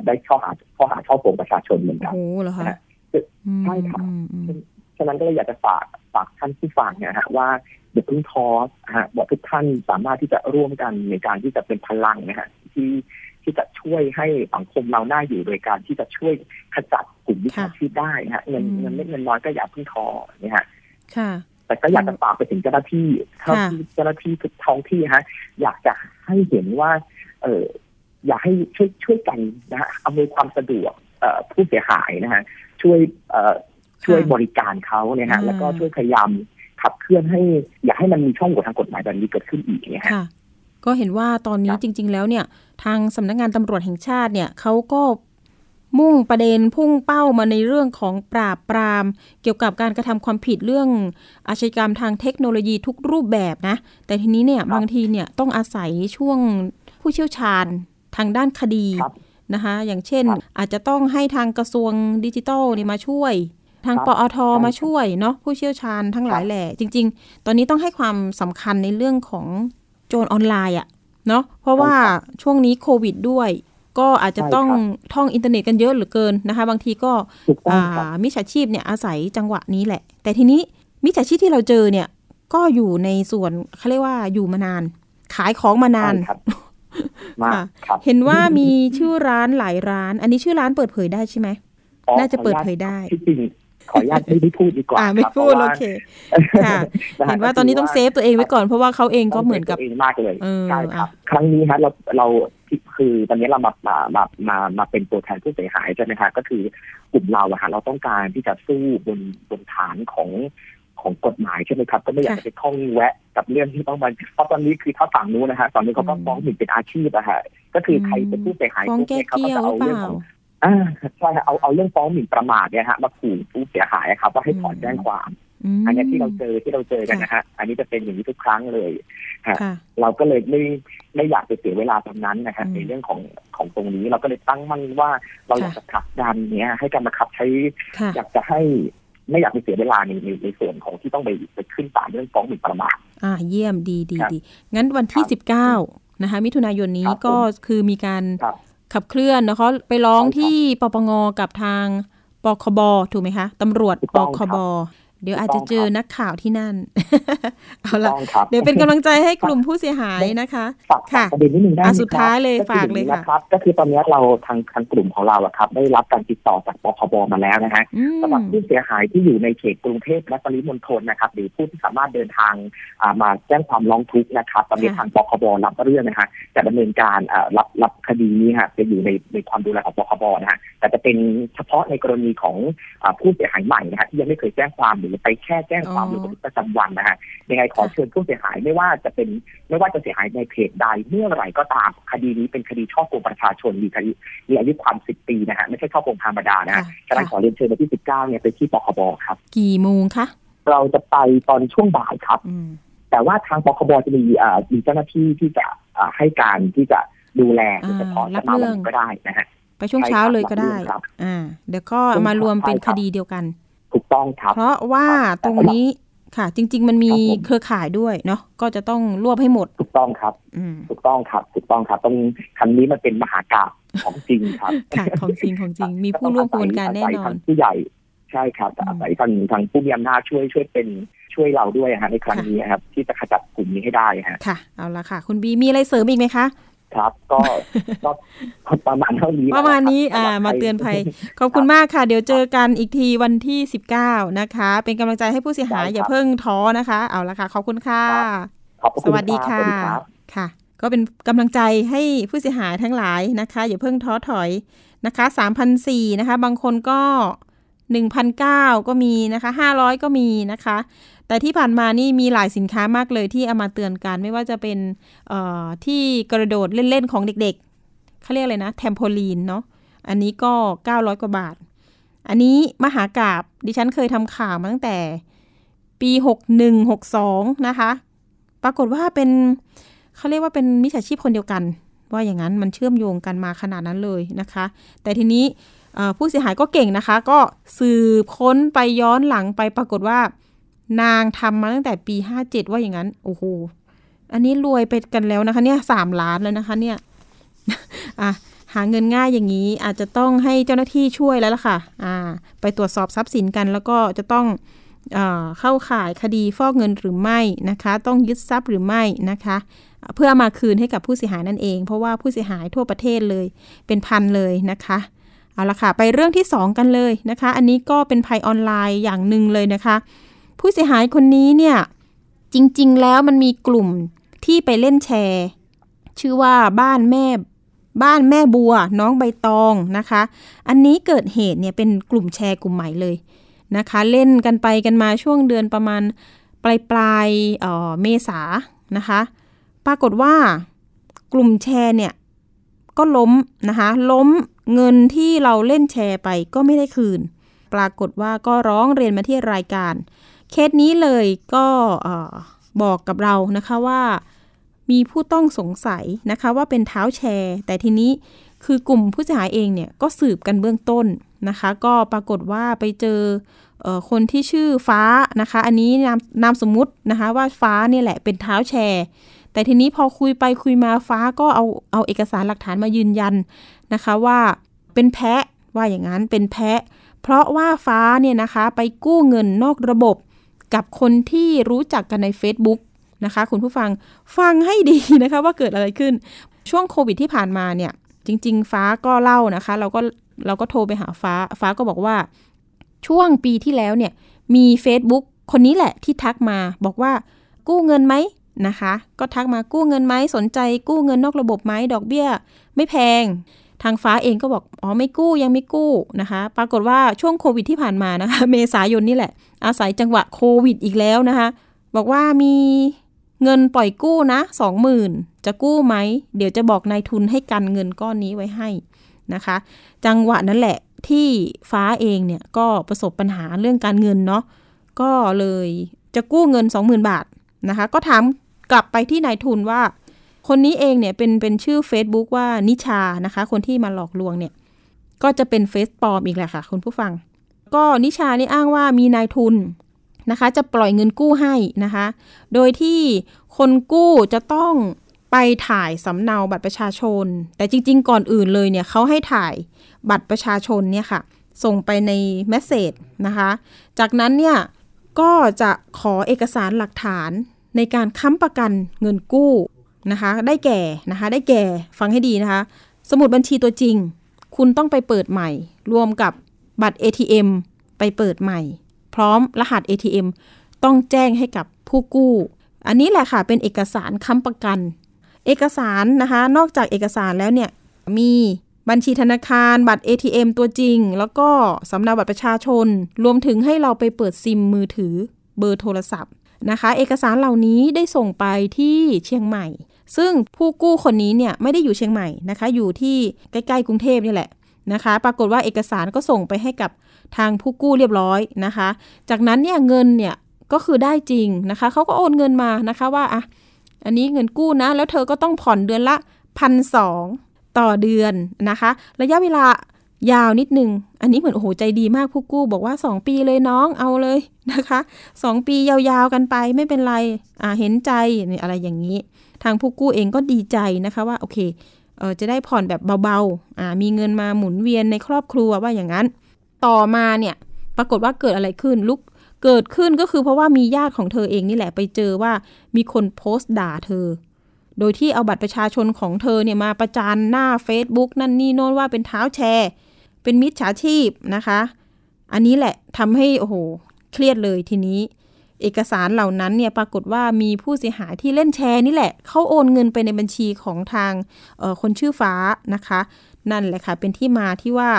ได้ข้อหาข้อหาช่อโกงประชาชนเหมือนโอ้กันโหเหรอคะนะอืมใช่ครับอืมอืมฉะนั้นก็เลยอยากจะฝากฝากท่านผู้ฟังเนี่ยนะฮะว่าอย่าเพิ่งท้อนะฮะบอกทุกท่านสามารถที่จะร่วมกันในการที่จะเป็นพลังนะฮะที่ที่จะช่วยให้สังคมเราน่าอยู่โดยการที่จะช่วยขจัดกลุ่มวิชาชีพได้นะฮะเงินอืมเงินเล็กเงินน้อยก็อย่าเพิ่งท้อนะฮะค่ะแต่ก็อยากจะฝากไปถึงเจ้าหน้าที่เจ้าหน้าที่เจ้าหน้าที่ทุกท้องที่ฮะอยากจะให้เห็นว่า เออ อยากให้ช่วยช่วยกันนะฮะอำนวยความสะดวกเอ่อผู้เสียหายนะฮะช่วยเอ่อช่วยบริการเขาเนี่ยฮะอ่าแล้วก็ช่วยพยายามขับเคลื่อนให้ อย่าให้มันมีช่องโหว่ทางกฎหมายแบบนี้เกิดขึ้นอีกเนี่ยฮะค่ะก็เห็นว่าตอนนี้ครับจริง ๆ แล้วเนี่ย ทางสำนักงานตำรวจแห่งชาติเนี่ยเขาก็มุ่งประเด็นพุ่งเป้ามาในเรื่องของปราบปราม เกี่ยวกับการกระทำความผิดเรื่องอาชญากรรมทางเทคโนโลยีทุกรูปแบบนะ แต่ทีนี้เนี่ยบางทีเนี่ยต้องอาศัยช่วงผู้เชี่ยวชาญ ทางด้านคดีครับนะคะ อย่างเช่นครับอาจจะต้องให้ทางกระทรวงดิจิทัลเนี่ยมาช่วย ทางครับปอทใช่มาช่วยเนาะผู้เชี่ยวชาญทั้งหลายครับแหละจริง ๆ ตอนนี้ต้องให้ความสำคัญในเรื่องของโจรออนไลน์อะเนาะเพราะว่าช่วงนี้โควิดด้วย ก็อาจจะต้องท่องอินเทอร์เน็ตกันเยอะเหลือเกินนะคะ บางทีก็ถูกต้องครับอ่ามิจฉาชีพเนี่ยอาศัยจังหวะนี้แหละ แต่ทีนี้มิจฉาชีพที่เราเจอเนี่ยก็อยู่ในส่วนเขาเรียกว่าอยู่มานาน ขายของมานานใช่ครับ มากค่ะครับเห็นว่ามีชื่อร้านหลายร้าน อันนี้ชื่อร้านเปิดเผยได้ใช่ไหมอ๋อน่าจะเปิดเผยได้ที่จริงขออนุญาตไม่ได้พูดดีกว่าอ่าไม่ครับพูดพราะโอว่าเคค่ะเห็นว่าตอนนี้ต้องเซฟตัวเองไว้ก่อนเพราะว่าเขาเองก็เหมือนกับต้งซฟตัวเองมากเลยเออใช่ครับอะครั้งนี้ฮะเราเราที่คือตอนนี้เรามามามามามาเป็นตัวแทนผู้เสียหายใช่ไหมคะก็คือกลุ่มเราอะฮะเราต้องการที่จะสู้บนบนฐานของ ของกฎหมายใช่ไหมครับ ก็ไม่อยากจะไปคล้องแวะกับเรื่องที่ต้องมาเพราะตอนนี้คือถ้าฝั่งนู้นนะฮะตอนนี้เขาก็ฟ้องหมิ่นเป็นอาชีพอะฮะก็คือใครเป็นผู้เสียหายฟ้องปุ๊บแก้เนี่ยเขาเกี้ก็ยวจะหรือเปเอาเรื่องล่าของอ่าใช่ฮะเอาเอาเรื่องฟ้องหมิ่นประมาทเนี่ยฮะมาขู่ผู้เสียหายอะครับว่าให้ถอนอืมแจ้งความมอันเนี้ยที่เราเจอที่เราเจอกันนะฮะ อันนี้จะเป็นอย่างนี้ทุกครั้งเลยค่ะเราก็เลยไม่ไม่อยากไปเสียเวลาตรงนั้นนะฮะอืมในเรื่องของของตรงนี้เราก็เลยตั้งมั่นว่าเราอยากจะผลักดันเนี้ยให้การบังคับใช้ค่ะอยากจะให้ ไม่อยากไปเสียเวลาในในในส่วนของที่ต้องไปไปขึ้นศาลเรื่องฟ้องหมิ่นประมาทอ่า เยี่ยมดีดีครับดีงั้นวันที่ครับสิบเก้านะคะ มิถุนายนนี้ครับผมก็คือมีการครับขับเคลื่อนเนาะเขาไปร้องใช่ครับที่ปปงกับทางปคบถูกไหมคะตำรวจถูกปต้องคครับบ เดี๋ยวอาจจะถูกต้องเจอครับนักข่าวที่นั่น เอาละต้องครับเดี๋ยวเป็นกำลังใจให้กลุ่มผู้เสียหายนะคะฝากค่ะประเด็นนิดนึงได้ไหมอะครับสุดท้ายเลยก็คือฝากเลยองนี้ค่ะนะครับ ก็คือตอนนี้เราทางทางกลุ่มของเราอะครับ ได้รับการติดต่อจากปคบมาแล้วนะฮะอืมสำหรับผู้เสียหายที่อยู่ในเขตกรุงเทพและปริมณฑลนะครับ หรือผู้ที่สามารถเดินทางอ่ามาแจ้งความร้องทุกข์นะครับตอนนี้ค่ะทางปคบรับเรื่องนะฮะจะดำเนินการอ่ารับรับคดีนี้ฮะจะอยู่ในในความดูแลของปคบนะฮะแต่จะเป็นเฉพาะในกรณีของอ่าผู้เสียหายใหม่นะฮะที่ยังไม่เคยแจ้งความหรือรือไปแค่แจ้งความอ๋อหรือบันทึกประจำวันนะฮะยังไงขอค่ะเชิญผู้เสียหายไม่ว่าจะเป็นไม่ว่าจะเสียหายในเพจใดเมื่อไหร่ก็ตามคดีนี้เป็นคดีช่อโกงประชาชนมีคดีมีอายุความสิบปีนะฮะไม่ใช่ช่อโกงธรรมดานะฮะค่ะฉะนั้นขอเรียนเชิญวันที่สิบเก้าเนี่ยไปที่ปคบครับ กี่โมงคะเราจะไปตอนช่วงบ่ายครับอืมแต่ว่าทางปคบจะมีเอ่อมีเจ้าหน้าที่ที่จะเอ่อให้การที่จะดูแลโดยเฉพาะอ่ารัจะบมาเรื่วัอนงนี้ก็ได้นะฮะไปช่วงเช้าเลยก็ได้ใช่ครับอ่า เดี๋ยวก็เอามารวมเป็นใช่คครับดีเดียวกัน ถูกต้องครับ เพราะว่าตรงนี้ค่ะ จริง ๆ มันมีครับผมเครือข่ายด้วยเนาะก็จะต้องรวบให้หมด ถูกต้องครับอืมถูกต้องครับ ถูกต้องครับตรงครั้งนี้มันเป็นมหากาบของจริงครับค่ะของจริงของจริง มีผู้ร่วมกระบวนการแน่นอานศัยทางผู้ใหญ่ใช่ครับแต่อาศัยทางทางผู้มีอำนาจช่วยช่วยเป็นช่วยเราด้วยฮะในครั้งนี้ครับ ที่จะขจัดกลุ่มนี้ให้ได้ฮะค่ะเอาละค่ะ คุณบีมีอะไรเสริมอีกไหมคะ ครับ ก็ก็ประมาณเท่านี้ประมาณนี้คบอ่าสำหรับมาใครเตือนภัย ขอบคุณมากค่ะ เดี๋ยวเจอกันอีกทีวันที่ 19 นะคะ เป็นกำลังใจให้ผู้เสียหายได้ครับอย่าเพิ่งท้อนะคะ เอาละค่ะ ขอบคุณค่ะขอบพรสวัสดีรับค่ะสวัสดีครับค่ะ ก็เป็นกำลังใจให้ผู้เสียหายทั้งหลายนะคะ อย่าเพิ่งท้อถอยนะคะ3,004นะคะ บางคนก็ 1,009ก็มีนะคะ 500 ก็มีนะคะ แต่ที่ผ่านมานี่มีหลายสินค้ามากเลยที่เอามาเตือนกัน ไม่ว่าจะเป็นที่กระโดดเล่น ๆ ของเด็กๆเขาเรียกอะไรนะแทมโพลีนเนาะอันนี้ก็ 900 กว่าบาท อันนี้มหากราบดิฉันเคยทำข่าวมาตั้งแต่ปี 61 62 นะคะ ปรากฏว่าเป็นเขาเรียกว่าเป็นมิจฉาชีพคนเดียวกัน ว่าอย่างนั้นมันเชื่อมโยงกันมาขนาดนั้นเลยนะคะ แต่ทีนี้ผู้เสียหายก็เก่งนะคะ ก็สืบค้นไปย้อนหลังไปปรากฏว่า นางทำมาตั้งแต่ปี57ว่าอย่างนั้น โอ้โห อันนี้รวยไปกันแล้วนะคะ เนี่ยสามล้านแล้วนะคะ เนี่ยอะหาเงินง่ายอย่างนี้อาจจะต้องให้เจ้าหน้าที่ช่วยแล้วล่ะค่ะ อ่า ไปตรวจสอบทรัพย์สินกัน แล้วก็จะต้องเออเข้าข่ายคดีฟอกเงินหรือไม่นะคะ ต้องยึดทรัพย์หรือไม่นะคะ เพื่อมาคืนให้กับผู้เสียหายนั่นเอง เพราะว่าผู้เสียหายทั่วประเทศเลยเป็นพันเลยนะคะเอาละค่ะ ไปเรื่องที่ 2 กันเลยนะคะ อันนี้ก็เป็นภัยออนไลน์อย่างหนึ่งเลยนะคะ ผู้เสียหายคนนี้เนี่ยจริง ๆ แล้วมันมีกลุ่มที่ไปเล่นแชร์ ชื่อว่าบ้านแม่บ้านแม่บัว น้องใบตองนะคะ อันนี้เกิดเหตุเนี่ยเป็นกลุ่มแชร์กลุ่มใหม่เลยนะคะ เล่นกันไปกันมาช่วงเดือนประมาณปลายปลายเอ่อเมษานะคะ ปรากฏว่ากลุ่มแชร์เนี่ยก็ล้มนะคะ ล้มเงินที่เราเล่นแชร์ไปก็ไม่ได้คืน ปรากฏว่าก็ร้องเรียนมาที่รายการ เคสนี้เลยก็บอกกับเรานะคะว่ามีผู้ต้องสงสัยนะคะว่าเป็นเท้าแชร์ แต่ทีนี้คือกลุ่มผู้เสียหายเองเนี่ยก็สืบกันเบื้องต้นนะคะ ก็ปรากฏว่าไปเจอออคนที่ชื่อฟ้านะคะ อันนี้นามนามสมมุตินะคะว่าฟ้าเนี่ยแหละเป็นเท้าแชร์ แต่ทีนี้พอคุยไปคุยมาฟ้าก็เอาเอาเอกสารหลักฐานมายืนยันนะคะว่าเป็นแพะว่าอย่างนั้นเป็นแพะ เพราะว่าฟ้าเนี่ยนะคะไปกู้เงินนอกระบบ กับคนที่รู้จักกันใน Facebook นะคะ คุณผู้ฟังฟังให้ดีนะคะว่าเกิดอะไรขึ้น ช่วงโควิดที่ผ่านมาเนี่ย จริง ๆ ฟ้าก็เล่านะคะ เราก็เราก็โทรไปหาฟ้า ฟ้าก็บอกว่าช่วงปีที่แล้วเนี่ยมี Facebook คนนี้แหละที่ทักมาบอกว่ากู้เงินไหมนะคะ ก็ทักมากู้เงินไหมสนใจกู้เงินนอกระบบไหมดอกเบี้ย ไม่แพง ทางฟ้าเองก็บอกอ๋อไม่กู้ยังไม่กู้นะคะ ปรากฏว่าช่วงโควิดที่ผ่านมานะคะเมษายนนี่แหละ อาศัยจังหวะโควิดอีกแล้วนะคะ บอกว่ามีเงินปล่อยกู้นะสองหมื่นจะกู้ไหม เดี๋ยวจะบอกนายทุนให้กันเงินก้อนนี้ไว้ให้นะคะ จังหวะนั้นแหละที่ฟ้าเองเนี่ยก็ประสบปัญหาเรื่องการเงินเนาะก็เลยจะกู้เงิน 20,000 บาทนะคะ ก็ถามกลับไปที่นายทุนว่า คนนี้เองเนี่ยเป็นเป็นชื่อ Facebook ว่านิชานะคะ คนที่มาหลอกลวงเนี่ย ก็จะเป็นเฟซปลอมอีกแหละค่ะ คุณผู้ฟัง ก็นิชานี่อ้างว่ามีนายทุนนะคะ จะปล่อยเงินกู้ให้นะคะ โดยที่คนกู้จะต้องไปถ่ายสำเนาบัตรประชาชน แต่จริง ๆ ก่อนอื่นเลยเนี่ยเขาให้ถ่ายบัตรประชาชนเนี่ยค่ะ ส่งไปในเมสเซจนะคะ จากนั้นเนี่ยก็จะขอเอกสารหลักฐานในการค้ำประกันเงินกู้ นะคะ ได้แก่นะคะ ได้แก่ฟังให้ดีนะคะ สมุดบัญชีตัวจริง คุณต้องไปเปิดใหม่ รวมกับบัตร ATM ไปเปิดใหม่ พร้อมรหัส ATM ต้องแจ้งให้กับผู้กู้ อันนี้แหละค่ะเป็นเอกสารค้ำประกัน เอกสารนะคะ นอกจากเอกสารแล้วเนี่ยมีบัญชีธนาคาร บัตร ATM ตัวจริง แล้วก็สำเนาบัตรประชาชน รวมถึงให้เราไปเปิดซิมมือถือเบอร์โทรศัพท์นะคะ เอกสารเหล่านี้ได้ส่งไปที่เชียงใหม่ ซึ่งผู้กู้คนนี้เนี่ยไม่ได้อยู่เชียงใหม่นะคะ อยู่ที่ใกล้ๆกรุงเทพนี่แหละนะคะ ปรากฏว่าเอกสารก็ส่งไปให้กับทางผู้กู้เรียบร้อยนะคะ จากนั้นเนี่ยเงินเนี่ยก็คือได้จริงนะคะ เขาก็โอนเงินมานะคะว่าอะอันนี้เงินกู้นะ แล้วเธอก็ต้องผ่อนเดือนละพันสองต่อเดือนนะคะ ระยะเวลายาวนิดนึง อันนี้เหมือนโอ้โหใจดีมากผู้กู้ บอกว่า 2 ปีเลยน้องเอาเลยนะคะ 2 ปียาวๆกันไปไม่เป็นไร อ่าเห็นใจอะไรอย่างนี้ ทางผู้กู้เองก็ดีใจนะคะว่าโอเคเออจะได้ผ่อนแบบเบาๆอ่ามีเงินมาหมุนเวียนในครอบครัวว่าอย่างนั้น ต่อมาเนี่ยปรากฏว่าเกิดอะไรขึ้นลุกเกิดขึ้นก็คือเพราะว่ามีญาติของเธอเองนี่แหละไปเจอว่ามีคนโพสต์ด่าเธอ โดยที่เอาบัตรประชาชนของเธอเนี่ยมาประจานหน้า Facebook นั่นนี่โน้นว่าเป็นเท้าแชร์ เป็นมิจฉาชีพนะคะ อันนี้แหละทำให้โอ้โหเครียดเลยทีนี้ เอกสารเหล่านั้นเนี่ยปรากฏว่ามีผู้เสียหายที่เล่นแชร์นี่แหละ เขาโอนเงินไปในบัญชีของทางคนชื่อฟ้านะคะ นั่นแหละค่ะ เป็นที่มาที่ว่า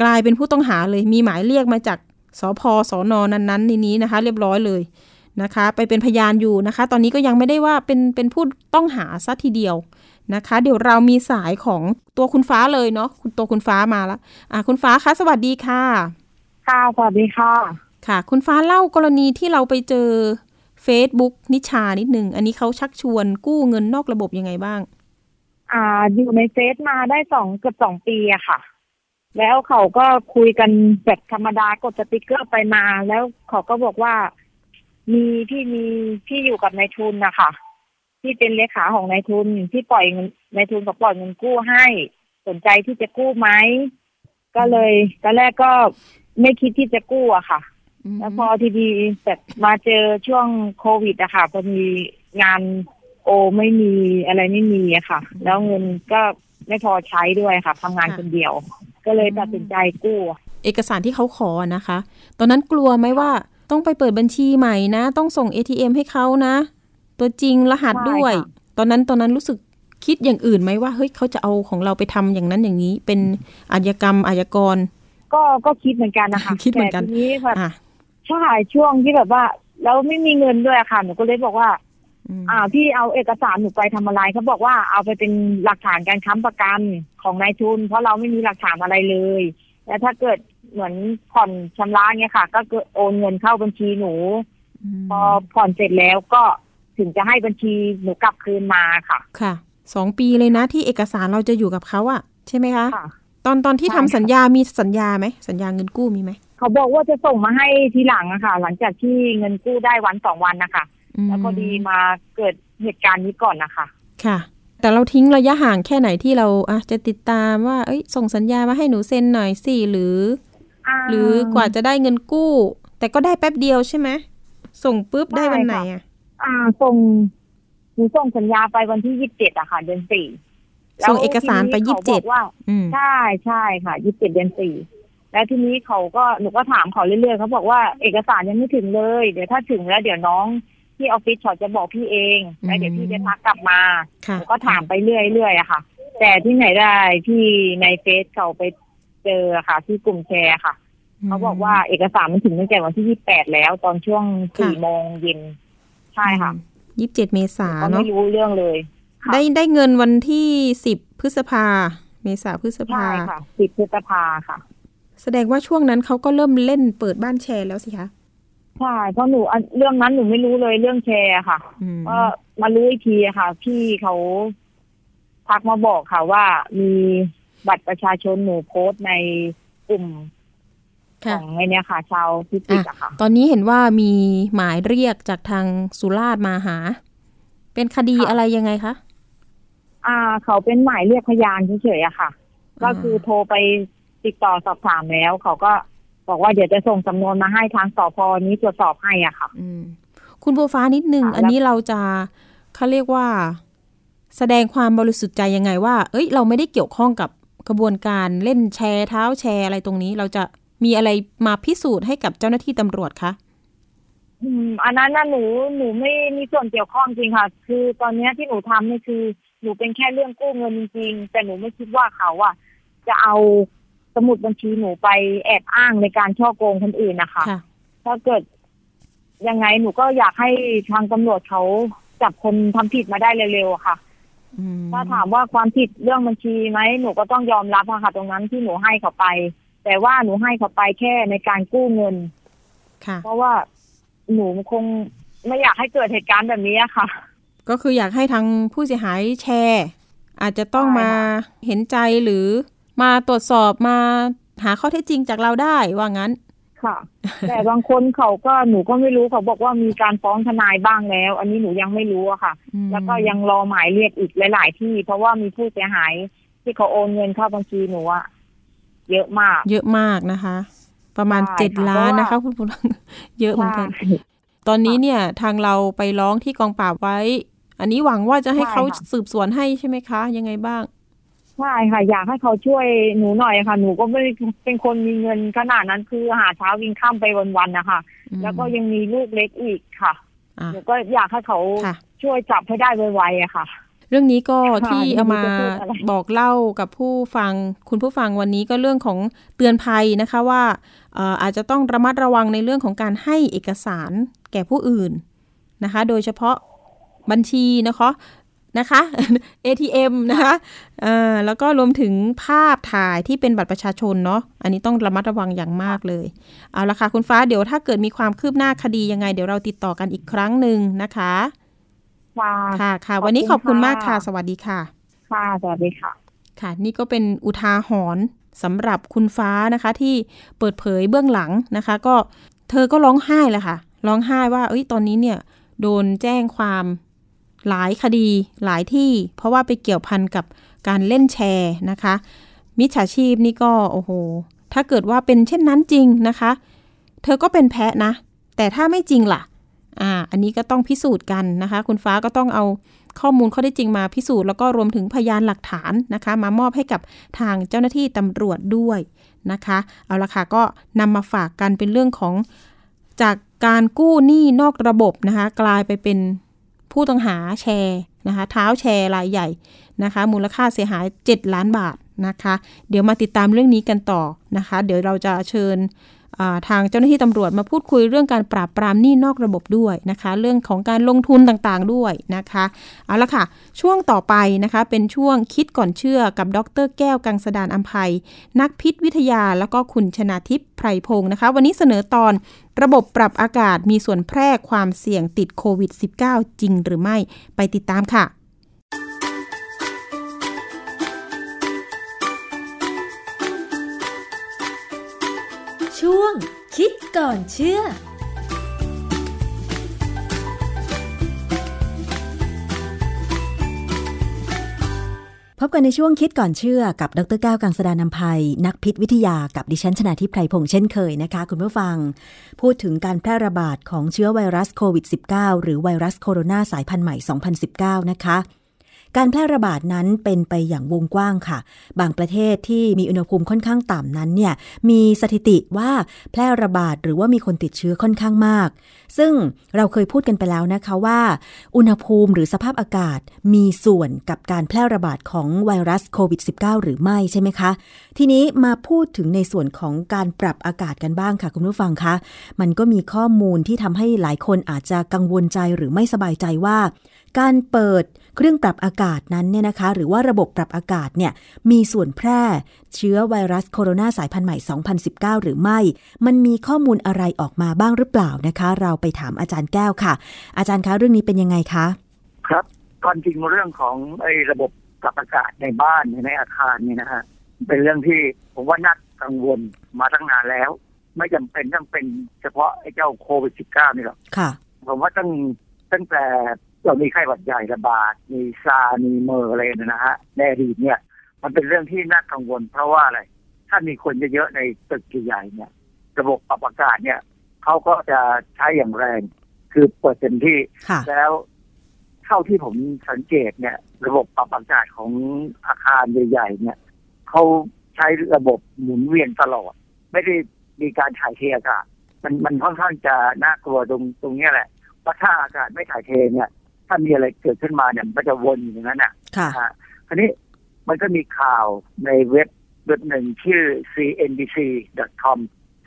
กลายเป็นผู้ต้องหาเลยมีหมายเรียกมาจากสพสอนอนั้นๆในนี้นะคะ เรียบร้อยเลยนะคะ ไปเป็นพยานอยู่นะคะ ตอนนี้ก็ยังไม่ได้ว่าเป็นเป็นผู้ต้องหาซะทีเดียวนะคะ เดี๋ยวเรามีสายของตัวคุณฟ้าเลยเนาะคุณตัวคุณฟ้ามาแล้วอะคุณฟ้าคะสวัสดีค่ะ ค่ะสวัสดีค่ะ ค่ะ คุณฟ้าเล่ากรณีที่เราไปเจอ Facebook นิชานิดหนึ่ง อันนี้เขาชักชวนกู้เงินนอกระบบยังไงบ้าง อ่า อยู่ในเฟซมาได้สองเกือบสองปีอะค่ะ แล้วเขาก็คุยกันแบบธรรมดากดสติกเกอร์ไปมา แล้วเขาก็บอกว่า มีที่มีที่อยู่กับนายทุนนะคะที่เป็นเลขาของนายทุนที่ปล่อยเงินนายทุนก็ปล่อยเงินกู้ให้สนใจที่จะกู้ไหมก็เลยตอนแรกก็ไม่คิดที่จะกู้อะค่ะ แล้วพอทีดีแต่มาเจอช่วงโควิดอะค่ะพอมีงานโอไม่มีอะไรไม่มีอะค่ะ แล้วเงินก็ไม่พอใช้ด้วยค่ะทำงานคนเดียว ก็เลยตัดสินใจกู้ เอกสารที่เขาขอนะคะ ตอนนั้นกลัวไหมว่าต้องไปเปิดบัญชีใหม่นะ ต้องส่ง ATM ให้เขานะ ตัวจริงรหัสด้วย ตอนนั้นตอนนั้นรู้สึกคิดอย่างอื่นไหมว่าเฮ้ยเขาจะเอาของเราไปทำอย่างนั้นอย่างนี้ เป็นอาชญากรรมอาชญากร ก็ก็คิดเหมือนกันนะคะคิดเหมือนกันแต่ทีนี้แบบ ใช่ช่วงที่แบบว่า แล้วไม่มีเงินด้วยค่ะหนูก็เลยบอกว่า อ่า พี่เอาเอกสารหนูไปทำอะไรเขาบอกว่าเอาไปเป็นหลักฐานการค้ำประกันของนายทุน เพราะเราไม่มีหลักฐานอะไรเลยแล้วถ้าเกิดเหมือนผ่อนชำระเนี่ยค่ะ ก็โอนเงินเข้าบัญชีหนู พอผ่อนเสร็จแล้วก็ถึงจะให้บัญชีหนูกลับคืนมาค่ะ ค่ะสองปีเลยนะที่เอกสารเราจะอยู่กับเขาอะใช่ไหมคะค่ะ ตอนตอนที่ทำสัญญามีสัญญาไหมสัญญาเงินกู้มีไหมเขาบอกว่าจะส่งมาให้ทีหลังอะค่ะ หลังจากที่เงินกู้ได้วันสองวันนะคะแล้วพอดีมาเกิดเหตุการณ์นี้ก่อนนะคะ ค่ะ แต่เราทิ้งระยะห่างแค่ไหนที่เราอะจะติดตามว่า เอ้ย ส่งสัญญามาให้หนูเซ็นหน่อยสิหรือ หรือกว่าจะได้เงินกู้ แต่ก็ได้แป๊บเดียวใช่ไหมส่งปุ๊บได้วันไหนอะ อ่าส่งหนูส่งสัญญาไปวันที่ยี่สิบเจ็ดอะค่ะ เดือนสี่ ส่งเอกสารไปยี่สิบเจ็ดว่าใช่ใช่ค่ะยี่สิบเจ็ดเดือนสี่แล้วทีนี้เขาก็หนูก็ถามเขาเรื่อยๆเขาบอกว่าเอกสารยังไม่ถึงเลย เดี๋ยวถ้าถึงแล้วเดี๋ยวน้องที่ออฟฟิศเขาจะบอกพี่เองแล้วเดี๋ยวพี่จะทักกลับมาหนูก็ถามไปเรื่อยๆอะค่ะ แต่ที่ไหนได้ที่ในเฟซเขาไปเจอค่ะ ที่กลุ่มแชร์ค่ะเขาบอกว่าเอกสารมันถึงตั้งแต่วันที่ยี่สิบแปดแล้ว ตอนช่วงสี่โมงเย็นใช่ค่ะยี่สิบเจ็ดเมษาเนาะไม่รู้เรื่องเลย ได้ได้เงินวันที่สิบพฤษภา เมษาพฤษภาใช่ค่ะสิบพฤษภาค่ะ แสดงว่าช่วงนั้นเขาก็เริ่มเล่นเปิดบ้านแชร์แล้วสิคะใช่เพราะหนูเรื่องนั้นหนูไม่รู้เลยเรื่องแชร์ค่ะก็มารู้อีกทีค่ะ พี่เขาทักมาบอกค่ะว่ามีบัตรประชาชนหนูโพสต์ในกลุ่มของไอเนี้ยค่ะ ชาวพิจิตรอะค่ะ ตอนนี้เห็นว่ามีหมายเรียกจากทางสุราษฎร์มาหา เป็นคดีอะไรยังไงคะ อ่า เขาเป็นหมายเรียกพยานเฉยๆอะค่ะ ก็คือโทรไปติดต่อสอบถามแล้ว เขาก็บอกว่าเดี๋ยวจะส่งสำนวนมาให้ทางสพนี้ตรวจสอบให้อะค่ะ อืม คุณบัวฟ้านิดนึง อันนี้เราจะเขาเรียกว่า แสดงความบริสุทธิ์ใจยังไงว่า เอ้ย เราไม่ได้เกี่ยวข้องกับกระบวนการเล่นแชร์เท้าแชร์อะไรตรงนี้ เราจะมีอะไรมาพิสูจน์ให้กับเจ้าหน้าที่ตำรวจคะอืม อันนั้นนะหนูหนูไม่มีส่วนเกี่ยวข้องจริงค่ะ คือตอนนี้ที่หนูทำนี่คือ หนูเป็นแค่เรื่องกู้เงินจริงๆแต่หนูไม่คิดว่าเขาอะจะเอาสมุดบัญชีหนูไปแอบอ้างในการช่อโกงคนอื่นนะคะค่ะ ถ้าเกิดยังไงหนูก็อยากให้ทางตำรวจเขาจับคนทำผิดมาได้เร็วๆอะค่ะ อืมถ้าถามว่าความผิดเรื่องบัญชีไหมหนูก็ต้องยอมรับอะค่ะตรงนั้นที่หนูให้เขาไป แต่ว่าหนูให้เขาไปแค่ในการกู้เงิน ค่ะ เพราะว่าหนูคงไม่อยากให้เกิดเหตุการณ์แบบนี้อะค่ะ ก็คืออยากให้ทางผู้เสียหายแชร์ อาจจะต้องใช่มาค่ะเห็นใจหรือมาตรวจสอบมาหาข้อเท็จจริงจากเราได้ว่างั้น ค่ะ แต่บางคนเขาก็หนูก็ไม่รู้เขาบอกว่ามีการฟ้องทนายบ้างแล้ว อันนี้หนูยังไม่รู้อะค่ะอืมแล้วก็ยังรอหมายเรียกอีกหลาย ๆ ที่ เพราะว่ามีผู้เสียหายที่เขาโอนเงินเข้าบัญชีหนูอะเยอะมาก เยอะมากนะคะ ประมาณใช่เจ็ดค่ะล้านเพราะว่านะคะ คุณผู้ฟังเยอะเหมือนกันใช่ตอนนี้เนี่ยทางเราไปร้องที่กองปราบไว้ อันนี้หวังว่าจะให้ใช่เขาค่ะสืบสวนให้ใช่ไหมคะ ยังไงบ้างใช่ค่ะ อยากให้เขาช่วยหนูหน่อยค่ะ หนูก็ไม่ได้เป็นคนมีเงินขนาดนั้นคือหาเช้าวิ่งข้ามไปวันๆนะคะอืมแล้วก็ยังมีลูกเล็กอีกค่ะอะหนูก็อยากให้เขาค่ะช่วยจับให้ได้ไวๆอะค่ะเรื่องนี้ก็ค่ะที่เอามาไม่รู้จะพูดอะไรบอกเล่ากับผู้ฟังคุณผู้ฟังวันนี้ก็เรื่องของเตือนภัยนะคะว่าเอ่ออาจจะต้องระมัดระวังในเรื่องของการให้เอกสารแก่ผู้อื่นนะคะ โดยเฉพาะ บัญชีนะคะนะคะ ATM นะคะเอ่อแล้วก็รวมถึงภาพถ่ายที่เป็นบัตรประชาชนเนาะ อันนี้ต้องระมัดระวังอย่างมากเลย เอาละค่ะคุณฟ้าเดี๋ยวถ้าเกิดมีความคืบหน้าคดียังไง เดี๋ยวเราติดต่อกันอีกครั้งหนึ่งนะคะ ค่ะ ค่ะค่ะขอบคุณวันนี้ขอบคุณมากค่ะค่ะ สวัสดีค่ะ ค่ะ สวัสดีค่ะ ค่ะ นี่ก็เป็นอุทาหรณ์สำหรับคุณฟ้านะคะ ที่เปิดเผยเบื้องหลังนะคะ ก็เธอก็ร้องไห้แหละค่ะ ร้องไห้ว่า เอ้ย ตอนนี้เนี่ย โดนแจ้งความ หลายคดีหลายที่ เพราะว่าไปเกี่ยวพันกับการเล่นแชร์นะคะ มิจฉาชีพนี่ก็โอ้โห ถ้าเกิดว่าเป็นเช่นนั้นจริงนะคะ เธอก็เป็นแพ้นะ แต่ถ้าไม่จริงล่ะอ่าอันนี้ก็ต้องพิสูจน์กันนะคะ คุณฟ้าก็ต้องเอาข้อมูลข้อได้จริงมาพิสูจน์แล้วก็รวมถึงพยานหลักฐานนะคะ มามอบให้กับทางเจ้าหน้าที่ตำรวจด้วยนะคะ เอาละค่ะก็นำมาฝากกันเป็นเรื่องของจากการกู้หนี้นอกระบบนะคะ กลายไปเป็น ผู้ต้องหาแชร์นะคะเท้าแชร์รายใหญ่นะคะ มูลค่าเสียหาย 7 ล้านบาทนะคะ เดี๋ยวมาติดตามเรื่องนี้กันต่อนะคะ เดี๋ยวเราจะเชิญ ทางเจ้าหน้าที่ตำรวจมาพูดคุยเรื่องการปราบปรามหนี้นอกระบบด้วยนะคะ เรื่องของการลงทุนต่างๆด้วยนะคะเอาละค่ะ ช่วงต่อไปนะคะเป็นช่วงคิดก่อนเชื่อกับดร แก้วกังสดานอัมภัย นักพิษวิทยาแล้วก็คุณชนาทิพย์ไพรพงศ์นะคะ วันนี้เสนอตอนระบบปรับอากาศมีส่วนแพร่ความเสี่ยงติดโควิด -19 จริงหรือไม่ไปติดตามค่ะ ช่วง คิดก่อนเชื่อพบกันในช่วงคิดก่อนเชื่อกับดรแก้วกังสดานนภัย นักพิษวิทยากับดิฉันชนาทิพไพรพงษ์เช่นเคยนะคะ คุณผู้ฟัง พูดถึงการแพร่ระบาดของเชื้อไวรัสโควิด -19 หรือไวรัสโคโรนาสายพันธุ์ใหม่ 2019 นะคะ การแพร่ระบาดนั้นเป็นไปอย่างวงกว้างค่ะ บางประเทศที่มีอุณหภูมิค่อนข้างต่ำนั้นเนี่ยมีสถิติว่าแพร่ระบาดหรือว่ามีคนติดเชื้อค่อนข้างมาก ซึ่งเราเคยพูดกันไปแล้วนะคะว่า อุณหภูมิหรือสภาพอากาศมีส่วนกับการแพร่ระบาดของไวรัสโควิด -19 หรือไม่ใช่ไหมคะ ทีนี้มาพูดถึงในส่วนของการปรับอากาศกันบ้างค่ะคุณผู้ฟังคะมันก็มีข้อมูลที่ทำให้หลายคนอาจจะกังวลใจหรือไม่สบายใจว่า การเปิด เครื่องปรับอากาศนั้นเนี่ยนะคะ หรือว่าระบบปรับอากาศเนี่ยมีส่วนแพร่เชื้อไวรัสโคโรนาสายพันธุ์ใหม่ 2019 หรือไม่ มันมีข้อมูลอะไรออกมาบ้างหรือเปล่านะคะ เราไปถามอาจารย์แก้วค่ะ อาจารย์คะเรื่องนี้เป็นยังไงคะ ครับความจริงเรื่องของไอ้ระบบปรับอากาศในบ้านในอาคารเนี่ยนะฮะเป็นเรื่องที่ผมว่าน่ากังวลมาตั้งนานแล้ว ไม่จำเป็นต้องเป็นเฉพาะไอ้เจ้าโควิด -19 นี่หรอกค่ะผมว่าตั้งตั้งแต่ เรามีไข้หวัดใหญ่ระบาด มีซาร์มีเมอร์อะไรเนยนะฮะในอดีตเนี่ย มันเป็นเรื่องที่น่ากังวล เพราะว่าอะไร ถ้ามีคนเยอะๆในตึกใหญ่ๆเนี่ย ระบบปรับอากาศเนี่ย เขาก็จะใช้อย่างแรง คือเปิดเต็มที่ค่ะแล้วเท่าที่ผมสังเกตเนี่ย ระบบปรับอากาศของอาคารใหญ่ๆเนี่ย เขาใช้ระบบหมุนเวียนตลอด ไม่ได้มีการถ่ายเทอากาศ มันมันค่อนข้างจะน่ากลัวตรงตรงเนี้ยแหละ เพราะถ้าอากาศไม่ถ่ายเทเนี่ย ถ้ามีอะไรเกิดขึ้นมาเนี่ยมันก็จะวนอยู่อย่างนั้นน่ะค่ะนะฮะคราวนี้มันก็มีข่าวในเว็บเว็บหนึ่งชื่อ cnbc.com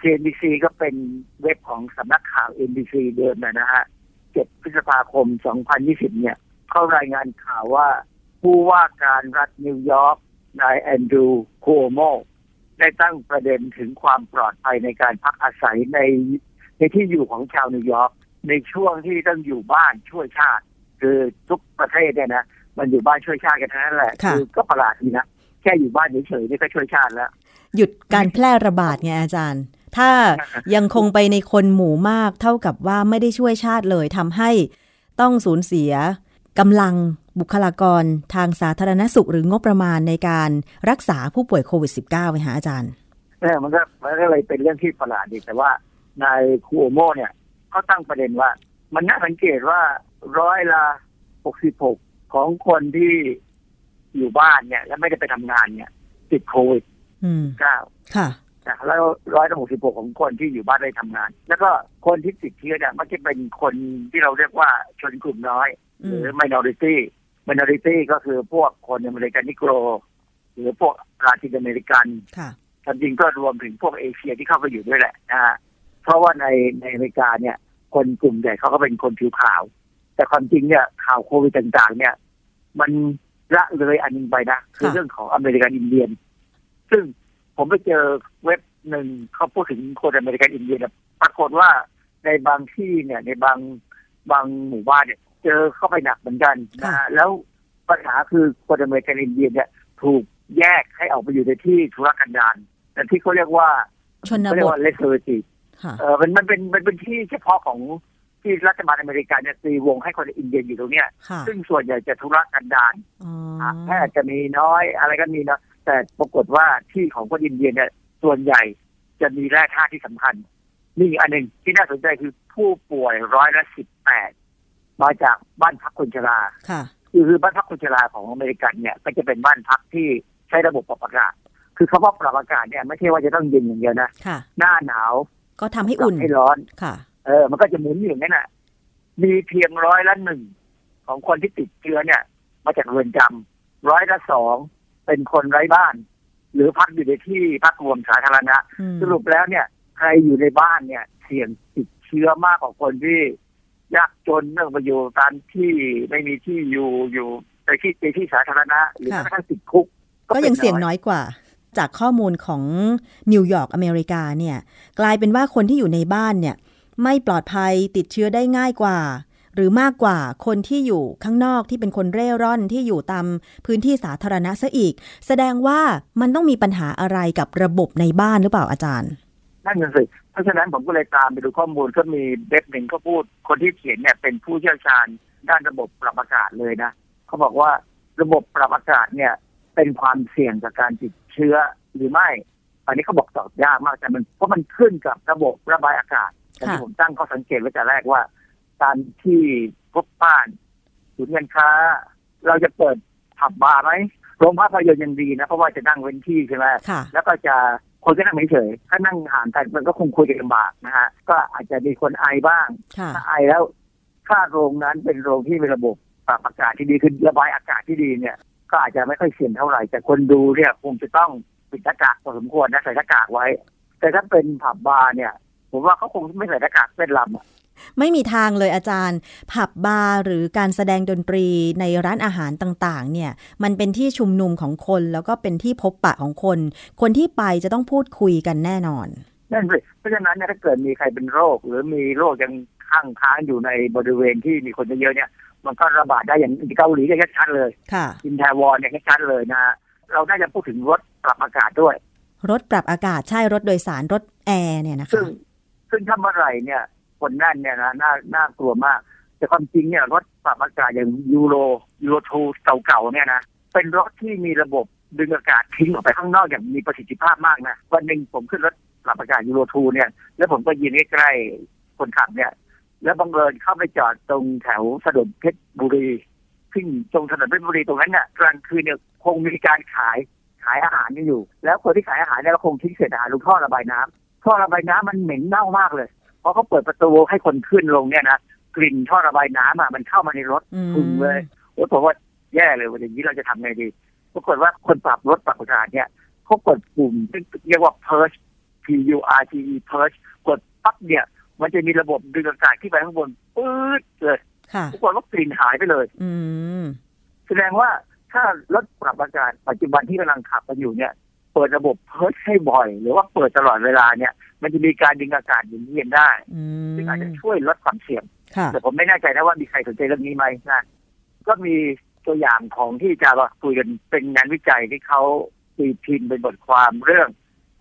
CNBC ก็เป็นเว็บของสำนักข่าว NBC เดิมนะฮะ 7 พฤษภาคม 2020 เนี่ย เข้ารายงานข่าวว่า ผู้ว่าการรัฐนิวยอร์ก นายแอนดรูว์โคโมได้ตั้งประเด็นถึงความปลอดภัยในการพักอาศัยในในที่อยู่ของชาวนิวยอร์กในช่วงที่ต้องอยู่บ้านช่วยชาติ คือทุกประเทศเนี่ยนะมันอยู่บ้านช่วยชาติกันทั้งนั้นแหละค่ะอก็ประหลาดดีนะแค่อยู่บ้านเฉยๆนี่ก็ช่วยชาติแล้ว หยุดการแพร่ระบาดไงอาจารย์ ถ้ายังคงไปในคนหมู่มากเท่ากับว่าไม่ได้ช่วยชาติเลยทำให้ต้องสูญเสียกำลังบุคลากรทางสาธารณสุขหรืองบประมาณในการรักษาผู้ป่วยโควิด -19 ไหมคะอาจารย์เออมันก็มันก็เลยเป็นเรื่องที่ประหลาดดีแต่ว่านายคูโอโมเนี่ยเขาตั้งประเด็นว่า มันน่าสังเกตว่า ร้อยละหกสิบหกของคนที่อยู่บ้านเนี่ย แล้วไม่ได้ไปทำงานเนี่ย ติดโควิดอืมเก้าค่ะนะแล้วร้อยละหกสิบหกของคนที่อยู่บ้านได้ทำงาน แล้วก็คนที่ติดเชื้อเนี่ยมันจะเป็นคนที่เราเรียกว่าชนกลุ่มน้อย หรือ minority minority ก็คือพวกคนอเมริกันนิโกรหรือพวกลาตินอเมริกันค่ะความจริงก็รวมถึงพวกเอเชียที่เข้าไปอยู่ด้วยแหละนะฮะเพราะว่าในในอเมริกาเนี่ย คนกลุ่มใหญ่เขาก็เป็นคนผิวขาว แต่ความจริงเนี่ยข่าวโควิดต่างๆ เนี่ย มันละเลยอันหนึ่งไปนะคือค่ะเรื่องของอเมริกันอินเดียน ซึ่งผมไปเจอเว็บหนึ่งเขาพูดถึงคนอเมริกันอินเดียนเนี่ยปรากฏว่าในบางที่เนี่ย ในบางบางหมู่บ้านเนี่ย เจอเข้าไปหนักเหมือนกันนะฮะแล้วปัญหาคือคนอเมริกันอินเดียนเนี่ย ถูกแยกให้ออกไปอยู่ในที่ทุรกันดารแต่ที่เขาเรียกว่าชนบทเขาเรียกทว่า reservation ค่ะเออมันมันเป็นมันเป็นที่เฉพาะของ ที่รัฐบาลอเมริกาเนี่ยตีวงให้คนอินเดียอยู่ตรงเนี้ยค่ะซึ่งส่วนใหญ่จะทุรกันดารอ๋อแพทย์จะมีน้อย อะไรก็มีนะแต่ปรากฏว่าที่ของคนอินเดียเนี่ย ส่วนใหญ่จะมีแร่ธาตุที่สำคัญนี่อีกอันหนึ่งที่น่าสนใจคือผู้ป่วยร้อยละสิบแปดมาจากบ้านพักคนชราค่ะคือคือบ้านพักคนชราของอเมริกันเนี่ยก็จะเป็นบ้านพักที่ใช้ระบบปรับอากาศ คือคำว่าปรับอากาศเนี่ยไม่ใช่ว่าจะต้องเย็นอย่างเดียวนะค่ะหน้าหนาว ก็ทำให้อุ่นให้ร้อนค่ะ เออ มันก็จะหมุนอยู่อย่างนั้นน่ะ มีเพียงร้อยละหนึ่งของคนที่ติดเชื้อเนี่ย มาจากเรือนจำร้อยละสองเป็นคนไร้บ้าน หรือพักอยู่ในที่พักรวมสาธารณะอืมสรุปแล้วเนี่ย ใครอยู่ในบ้านเนี่ย เสี่ยงติดเชื้อมากกว่าคนที่ยากจนเนื่องไปอยู่ตามที่ไม่มีที่อยู่อยู่ในที่ในที่สาธารณะหรือแม้กระทั่งติดคุก ก็ยังเสี่ยงน้อยกว่า จากข้อมูลของนิวยอร์กอเมริกาเนี่ย กลายเป็นว่าคนที่อยู่ในบ้านเนี่ย ไม่ปลอดภัยติดเชื้อได้ง่ายกว่า หรือมากกว่าคนที่อยู่ข้างนอกที่เป็นคนเร่ร่อนที่อยู่ตามพื้นที่สาธารณะซะอีก แสดงว่ามันต้องมีปัญหาอะไรกับระบบในบ้านหรือเปล่าอาจารย์นั่นน่ะสิเพราะฉะนั้นผมก็เลยตามไปดูข้อมูลก็มีเว็บหนึ่งเขาพูด คนที่เขียนเนี่ยเป็นผู้เชี่ยวชาญด้านระบบปรับอากาศเลยนะเขาบอกว่าระบบปรับอากาศเนี่ยเป็นความเสี่ยงจากการติดเชื้อหรือไม่ อันนี้เขาบอกตอบยากมากแต่มันเพราะมันขึ้นกับระบบระบายอากาศ แต่ที่ค่ะผมตั้งข้อสังเกตไว้แต่แรกว่าตามที่พบบ้านศูนย์การค้า เราจะเปิดผับบาร์ไหมโรงภาพยนตร์ยังดีนะเพราะว่าจะนั่งเว้นที่ใช่ไหมค่ะแล้วก็จะคนก็นั่งเฉยๆถ้านั่งห่างกันมันก็คงคุยกันลำบากนะฮะ ก็อาจจะมีคนไอบ้างค่ะถ้าไอแล้ว ถ้าโรงนั้นเป็นโรงที่มีระบบปรับอากาศที่ดีคือระบายอากาศที่ดีเนี่ย ก็อาจจะไม่ค่อยเสี่ยงเท่าไหร่ แต่คนดูเนี่ยคงจะต้องปิดหน้ากากพอสมควรนะใส่หน้ากากไว้ แต่ถ้าเป็นผับบาร์เนี่ย ผมว่าเขาคงไม่ใส่หน้ากากเป็นลำอะไม่มีทางเลยอาจารย์ ผับบาร์หรือการแสดงดนตรีในร้านอาหารต่างๆ เนี่ย มันเป็นที่ชุมนุมของคนแล้วก็เป็นที่พบปะของคน คนที่ไปจะต้องพูดคุยกันแน่นอนนั่นสิเพราะฉะนั้นเนี่ยถ้าเกิดมีใครเป็นโรค หรือมีโรคยังข้างค้างอยู่ในบริเวณที่มีคนเยอะๆเนี่ย มันก็ระบาดได้อย่างเกาหลีก็ชัดๆเลยค่ะอิแทวอนเนี่ยชัดๆเลยนะฮะเราน่าจะพูดถึงรถปรับอากาศด้วย รถปรับอากาศใช่รถโดยสารรถแอร์เนี่ยนะคะ ซึ่ง ซึ่งถ้าเมื่อไหร่เนี่ยคนนั่นเนี่ยนะน่าน่ากลัวมาก แต่ความจริงเนี่ยรถปรับอากาศอย่าง Euro Euro Two เก่าๆเนี่ยนะเป็นรถที่มีระบบดึงอากาศทิ้งออกไปข้างนอกอย่างมีประสิทธิภาพมากนะวันหนึ่งผมขึ้นรถปรับอากาศยูโรทูเนี่ย แล้วผมก็ยืนใกล้ๆคนขับเนี่ย แล้วบังเอิญเข้าไปจอดตรงแถวถนนเพชรบุรีซึ่งตรงถนนเพชรบุรีตรงนั้นเนี่ยกลางคืนเนี่ยคงมีการขายขายอาหารนี่อยู่ แล้วคนที่ขายอาหารเนี่ยคงทิ้งเศษอาหารลงท่อระบายน้ำ ท่อระบายน้ำมันเหม็นเน่ามากเลยพอเขาเปิดประตูให้คนขึ้นลงเนี่ยนะกลิ่นท่อระบายน้ำอะมันเข้ามาในรถอืมถึงเลยโอ้ผมว่าแย่เลยวันอย่างนี้เราจะทำไงดีปรากฏว่าคนปรับรถปรับอากาศเนี่ยเขากดปุ่มที่เรียกว่า purge P U R G E purge กดปั๊บเนี่ย มันจะมีระบบดึงอากาศขึ้นไปข้างบนปื๊ดเลยค่ะปรากฏว่ากลิ่นหายไปเลยอืมแสดงว่าถ้ารถปรับอากาศปัจจุบันที่กำลังขับกันอยู่เนี่ย เปิดระบบเพิร์ชให้บ่อย หรือว่าเปิดตลอดเวลาเนี่ย มันจะมีการดึงอากาศหมุนเวียนได้อืมซึ่งอาจจะช่วยลดความเสี่ยงค่ะแต่ผมไม่แน่ใจนะว่ามีใครสนใจเรื่องนี้ไหมนะก็มีตัวอย่างของที่จะมาคุยกันเป็นงานวิจัยที่เขาตีพิมพ์เป็นบทความเรื่อง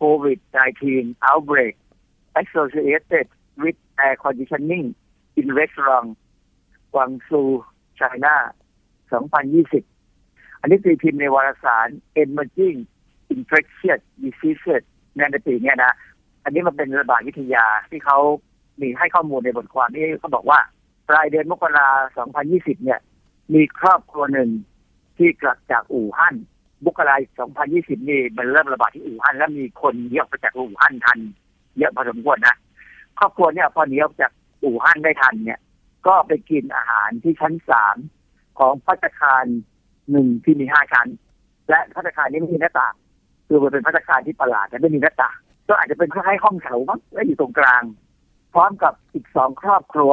COVID-19 outbreak associated with air conditioning in restaurant กวางซู China 2020 อันนี้ตีพิมพ์ในวารสาร Emerging Infectious Diseases ในปีเนี้ยนะอันนี้มันเป็นระบาดวิทยาที่เขามีให้ข้อมูลในบทความนี้เขาบอกว่าปลายเดือนมกราคม2020เนี่ย มีครอบครัวหนึ่งที่กลับจากอู่ฮั่นมกราคม2020นี่มันเริ่มระบาดที่อู่ฮั่นแล้วมีคนหนีออกไปจากอู่ฮั่นทัน เยอะพอสมควรนะครอบครัวเนี่ยพอหนีออกจากอู่ฮั่นได้ทันเนี่ย ก็ไปกินอาหารที่ชั้นสามของพัตตาคารหนึ่งที่มีห้าชั้น และพัตตาคารนี้ไม่มีหน้าต่าง คือมันเป็นพัตตาคารที่ประหลาดแต่ไม่มีหน้าต่างก็อาจจะเป็นคล้ายๆห้องแถวมั้งและอยู่ตรงกลาง พร้อมกับอีกสองครอบครัว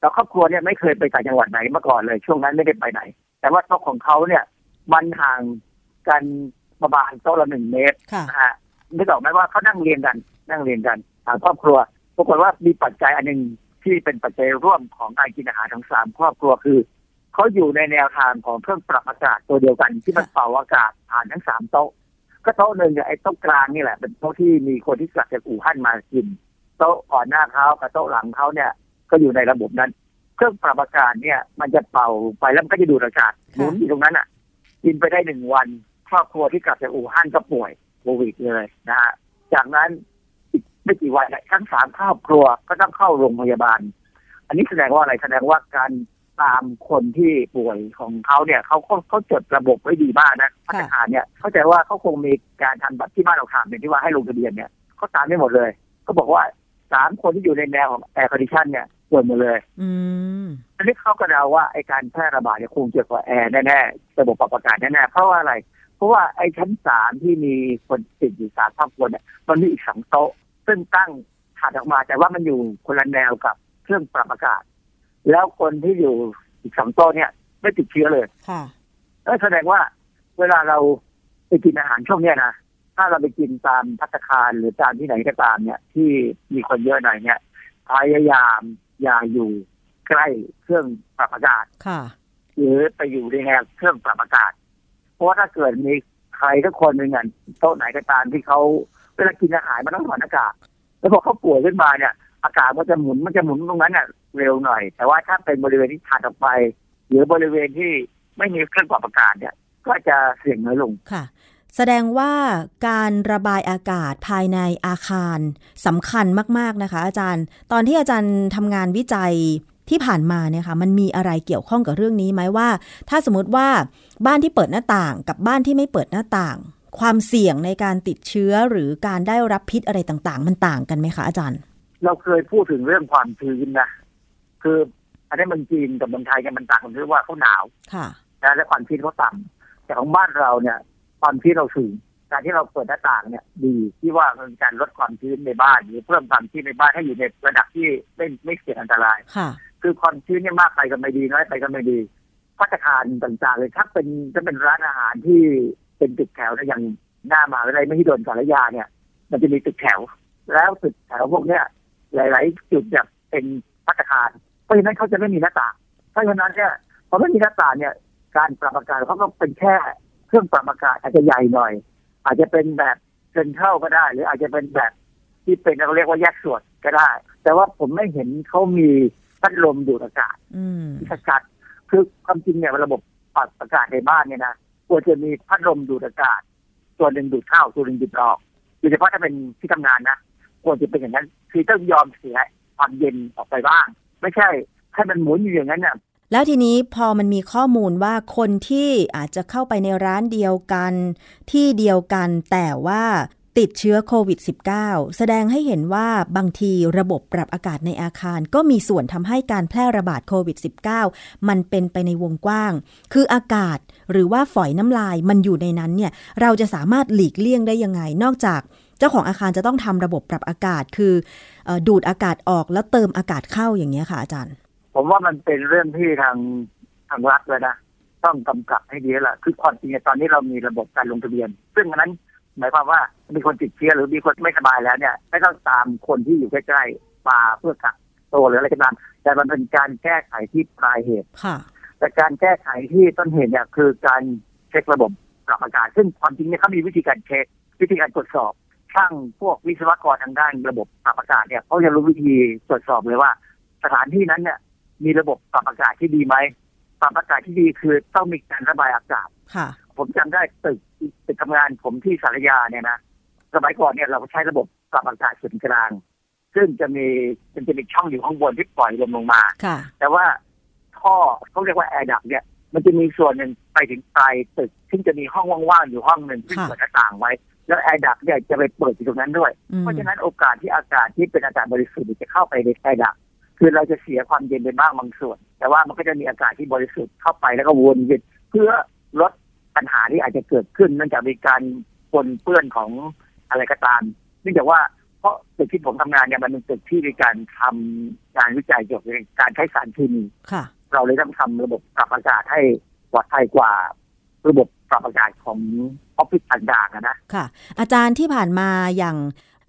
แล้วครอบครัวเนี่ยไม่เคยไปต่างจังหวัดไหนมาก่อนเลย ช่วงนั้นไม่ได้ไปไหน แต่ว่าโต๊ะของเขาเนี่ย มันห่างกันประมาณโต๊ะละหนึ่งเมตรค่ะนะฮะไม่บอกไหมว่าเขานั่งเรียนกัน นั่งเรียนกันทางครอบครัวปรากฏว่ามีปัจจัยอันหนึ่งที่เป็นปัจจัยร่วมของการกินอาหารทั้งสามครอบครัวคือเขาอยู่ในแนวทางของเครื่องปรับอากาศตัวเดียวกันที่มันเป่าอากาศผ่านทั้งสามโต๊ะ ก็โต๊ะหนึ่งเนี่ยไอ้โต๊ะกลางนี่แหละ เป็นโต๊ะที่มีคนที่กลับจากอู่ฮั่นมากิน โต๊ะก่อนหน้าเขากับโต๊ะหลังเขาเนี่ย ก็อยู่ในระบบนั้น เครื่องปรับอากาศเนี่ย มันจะเป่าไปแล้วมันก็จะดูดอากาศหมุนอยู่ตรงนั้นอะ กินไปได้หนึ่งวัน ครอบครัวที่กลับจากอู่ฮั่นก็ป่วยโควิดเลยนะฮะจากนั้นอีกไม่กี่วันเนี่ยทั้งสามครอบครัวก็ต้องเข้าโรงพยาบาล อันนี้แสดงว่าอะไรแสดงว่าการ ตามคนที่ป่วยของเขาเนี่ยเขาเขาเขาจดระบบไว้ดีมากนะพัฒนาคารเนี่ยเข้าใจว่าเขาคงมีการทำแบบที่บ้านเราทำเนี่ยที่ว่าให้ลงทะเบียนเนี่ยเขาตามได้หมดเลย ก็บอกว่าสามคนที่อยู่ในแนวของ air condition เนี่ยป่วยหมดเลย อืมอันนี้เขาก็เดาว่าไอการแพร่ระบาดเนี่ยคงเกี่ยวกับแอร์แน่ๆระบบปรับอากาศแน่ๆเพราะว่าอะไร เพราะว่าไอชั้นสามที่มีคนติดอยู่สามครอบครัวเนี่ยมันมีอีกสองโต๊ะซึ่งตั้งถัดออกมาแต่ว่ามันอยู่คนละแนวกับเครื่องปรับอากาศ แล้วคนที่อยู่อีกสองโต๊ะเนี่ย ไม่ติดเชื้อเลยค่ะนั่นแสดงว่าเวลาเราไปกินอาหารช่วงเนี้ยนะถ้าเราไปกินตามพัตตาคารหรือตามที่ไหนก็ตามเนี่ย ที่มีคนเยอะหน่อยเนี่ยพยายามอย่าอยู่ใกล้เครื่องปรับอากาศค่ะ หรือไปอยู่ในแนวเครื่องปรับอากาศ เพราะว่าถ้าเกิดมีใครสักคนหนึ่งอะโต๊ะไหนก็ตามที่เขาเวลากินอาหารมันต้องถอดอากาศ แล้วพอเขาป่วยขึ้นมาเนี่ย อากาศมันจะหมุนมันจะหมุนตรงนั้นน่ะ เร็วหน่อย แต่ว่าถ้าเป็นบริเวณที่ถัดออกไป หรือบริเวณที่ไม่มีเครื่องปรับอากาศเนี่ยก็จะเสี่ยงน้อยลงค่ะ แสดงว่าการระบายอากาศภายในอาคารสำคัญมาก ๆ นะคะ อาจารย์ ตอนที่อาจารย์ทำงานวิจัยที่ผ่านมาเนี่ยค่ะมันมีอะไรเกี่ยวข้องกับเรื่องนี้ไหมว่า ถ้าสมมติว่าบ้านที่เปิดหน้าต่างกับบ้านที่ไม่เปิดหน้าต่าง ความเสี่ยงในการติดเชื้อหรือการได้รับพิษอะไรต่างๆ มันต่างกันไหมคะอาจารย์ เราเคยพูดถึงเรื่องความชื้นนะ คืออันนี้เมันจีนกับเมืองไทยเนี่ยมันต่างกันที่ว่าเขาหนาวค่ะนะและความชื้นเขาต่ำแต่ของบ้านเราเนี่ย ความชื้นเราสูงการที่เราเปิดหน้าต่างเนี่ยดีที่ว่ามันเป็นการลดความชื้นในบ้านหรือเพิ่มความชื้นในบ้านให้อยู่ในระดับที่ไม่ไม่เสี่ยงอันตรายค่ะคือความชื้นเนี่ยมากไปก็ไม่ดีน้อยไปก็ไม่ดีพัฒคารต่างๆเลยถ้าเป็นถ้าเป็นร้านอาหารที่เป็นตึกแถวนะอย่างหน้ามหาวิทยาลัยไม่ที่โดนสารยาเนี่ย มันจะมีตึกแถว แล้วตึกแถวพวกเนี้ยหลาย ๆ จุดเนี่ยเป็นพัฒคา รเพราะฉะนั้นเขาจะไม่มีหน้าต่างเพราะฉะนั้นเนี่ยพอไม่มีหน้าต่างเนี่ย การปรับอากาศเขาก็เป็นแค่เครื่องปรับอากาศอาจจะใหญ่หน่อย อาจจะเป็นแบบเซนเทรัลก็ได้ หรืออาจจะเป็นแบบที่เป็นเราเรียกว่าแยกส่วนก็ได้ แต่ว่าผมไม่เห็นเขามีพัดลมดูดอากาศอืมที่ชัดๆคือความจริงเนี่ยระบบปรับอากาศในบ้านเนี่ยนะควรจะมีพัดลมดูดอากาศ ตัวหนึ่งดูดเข้าตัวหนึ่งดูดออกโดยเฉพาะถ้าเป็นที่ทำงานนะควรจะเป็นอย่างนั้น คือต้องยอมเสียความเย็นออกไปบ้าง ไม่ใช่ให้มันหมุนอยู่อย่างนั้นเนี่ยแล้วทีนี้พอมันมีข้อมูลว่าคนที่อาจจะเข้าไปในร้านเดียวกัน ที่เดียวกันแต่ว่าติดเชื้อโควิด -19 แสดงให้เห็นว่าบางทีระบบปรับอากาศในอาคาร ก็มีส่วนทำให้การแพร่ระบาดโควิด -19 มันเป็นไปในวงกว้าง คืออากาศหรือว่าฝอยน้ำลายมันอยู่ในนั้นเนี่ย เราจะสามารถหลีกเลี่ยงได้ยังไง นอกจาก จ้าของอาคารจะต้องทำระบบปรับอากาศคืออดูดอากาศออกแล้วเติมอากาศเข้าอย่างเงี้ยค่ะอาจารย์ ผมว่ามันเป็นเรื่องที่ทางทางรัฐเลยนะต้องกำกับให้ดีแหละคือความจริงตอนนี้เรามีระบบการลงทะเบียน ซึ่งอันนั้นหมายความว่ามีคนติดเชื้อหรือมีคนไม่สบายแล้วเนี่ยไม่ต้องตามคนที่อยู่ใกล้ๆมาเพื่อกักตัวหรืออะไรก็ตามแต่มันเป็นการแก้ไขที่ปลายเหตุค่ะ แต่การแก้ไขที่ต้นเหตุเนี่ยคือการเช็คระบบปรับอากาศซึ่งความจริงเนี่ยเขามีวิธีการเช็ควิธีการตรวจสอบ ช่างพวกวิศวกรทางด้านระบบปรับอากาศเนี่ยเขาจะรู้วิธีตรวจสอบเลยว่า สถานที่นั้นเนี่ย มีระบบปรับอากาศที่ดีไหมปรับอากาศที่ดีคือต้องมีการระบายอากาศค่ะผมจำได้ตึกตึกทำงานผมที่สารยาเนี่ยนะสมัยก่อนเนี่ยเราใช้ระบบปรับอากาศส่วนกลาง ซึ่งจะมีมันจะมีช่องอยู่ข้างบนที่ปล่อยลมลงมาค่ะแต่ว่าท่อเขาเรียกว่า air duct เนี่ยมันจะมีส่วนหนึ่งไปถึงปลายตึก ซึ่งจะมีห้องว่างๆอยู่ห้องหนึ่งที่ค่ะเปิดหน้าต่างไว้ แล้ว air duct เนี่ยจะไปเปิดอยู่ตรงนั้นด้วยอืมเพราะฉะนั้นโอกาสที่อากาศที่เป็นอากาศบริสุทธิ์จะเข้าไปใน air duct คือเราจะเสียความเย็นไปบ้างบางส่วน แต่ว่ามันก็จะมีอากาศที่บริสุทธิ์เข้าไปแล้วก็วนเวียนเพื่อลดปัญหาที่อาจจะเกิดขึ้นเนื่องจากมีการปนเปื้อนของอะไรก็ตามเนื่องจากว่าเพราะตึกที่ผมทำงานเนี่ยมันเป็นตึกที่มีการทำงานวิจัยเกี่ยวกับการใช้สารเคมีค่ะเราเลยต้องทำระบบปรับอากาศให้ปลอดภัยกว่า ระบบ ปรับอากาศของออฟฟิศต่างๆอะนะค่ะ อาจารย์ที่ผ่านมาอย่าง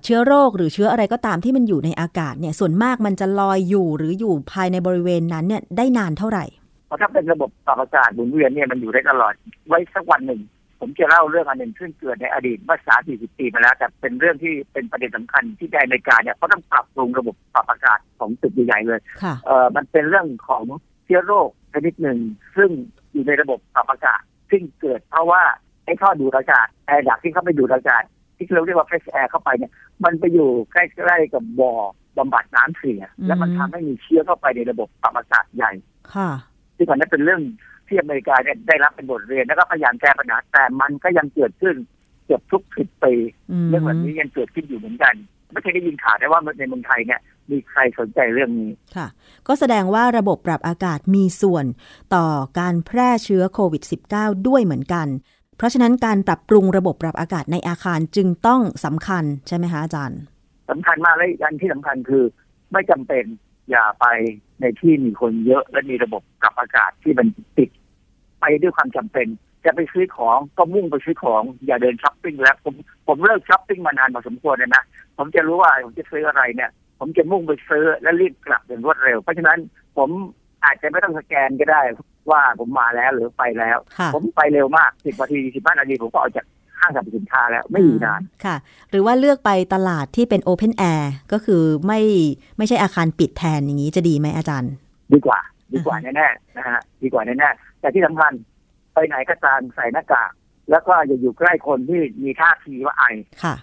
เชื้อโรคหรือเชื้ออะไรก็ตามที่มันอยู่ในอากาศเนี่ยส่วนมากมันจะลอยอยู่หรืออยู่ภายในบริเวณนั้นเนี่ยได้นานเท่าไหร่เพราะถ้าเป็นระบบปรับอากาศหมุนเวียนเนี่ยมันอยู่ได้ตลอดไว้สักวันหนึ่ง ผมจะเล่าเรื่องอันหนึ่งซึ่งเกิดในอดีตเมื่อสามสี่สิบปีมาแล้วแต่เป็นเรื่องที่เป็นประเด็นสำคัญที่ในอเมริกาเนี่ยเขาต้องปรับปรุงระบบปรับอากาศของตึกใหญ่ๆเลยค่ะเอ่อมันเป็นเรื่องของเชื้อโรคชนิดหนึ่ง ซึ่งอยู่ในระบบปรับอากาศ ซึ่งเกิดเพราะว่าไอ้ท่อดูดอากาศแอร์ดักที่เข้าไปดูดอากาศที่เราเรียกว่า fresh air เข้าไปเนี่ยมันไปอยู่ใกล้ๆกับบ่อบำบัดน้ำเสียอืมแล้วมันทำให้มีเชื้อเข้าไปในระบบปรับอากาศใหญ่ค่ะซึ่งอันนั้นเป็นเรื่องที่อเมริกาเนี่ยได้รับเป็นบทเรียนแล้วก็พยายามแก้ปัญหาแต่มันก็ยังเกิดขึ้นเกือบทุกสิบปีอืมเรื่องแบบนี้ยังเกิดขึ้นอยู่เหมือนกัน ไม่เคยได้ยินข่าวได้ว่าในเมืองไทยเนี่ย มีใครสนใจเรื่องนี้ค่ะ ก็แสดงว่าระบบปรับอากาศมีส่วนต่อการแพร่เชื้อโควิด -19 ด้วยเหมือนกัน เพราะฉะนั้นการปรับปรุงระบบปรับอากาศในอาคารจึงต้องสำคัญใช่ไหมคะอาจารย์สำคัญมากและอีกอันที่สำคัญคือ ไม่จำเป็นอย่าไปในที่มีคนเยอะและมีระบบปรับอากาศที่มันติด ไปด้วยความจำเป็นจะไปซื้อของก็มุ่งไปซื้อของ อย่าเดินช้อปปิ้งแล้วผมผมเลิกช้อปปิ้งมานานพอสมควรเลยนะผมจะรู้ว่าผมจะซื้ออะไรเนี่ย ผมจะมุ่งไปซื้อและรีบกลับอย่างรวดเร็ว เพราะฉะนั้นผมอาจจะไม่ต้องสแกนก็ได้ว่าผมมาแล้วหรือไปแล้วค่ะผมไปเร็วมากสิบนาทีสิบห้านาทีผมก็ออกจากห้างสรรพสินค้าแล้วไม่อยู่นานค่ะ หรือว่าเลือกไปตลาดที่เป็นโอเพนแอร์ก็คือไม่ไม่ใช่อาคารปิดแทนอย่างนี้จะดีไหมอาจารย์ ดีกว่า ดีกว่าแน่ๆนะฮะดีกว่าแน่ๆแต่ที่สำคัญไปไหนก็ตามใส่หน้ากากแล้วก็อย่าอยู่ใกล้คนที่มีท่าทีว่าไอค่ะ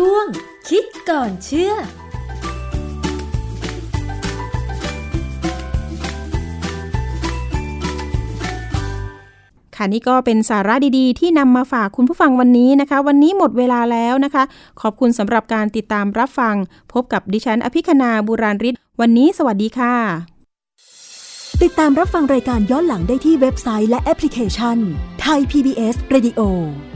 ช่วง คิดก่อนเชื่อค่ะนี่ก็เป็นสาระดีๆ ที่นำมาฝากคุณผู้ฟังวันนี้นะคะ วันนี้หมดเวลาแล้วนะคะ ขอบคุณสำหรับการติดตามรับฟัง พบกับดิฉัน อภิคณาบุราริศวันนี้สวัสดีค่ะ ติดตามรับฟังรายการย้อนหลังได้ที่เว็บไซต์และแอปพลิเคชันไทย PBS Radio ไ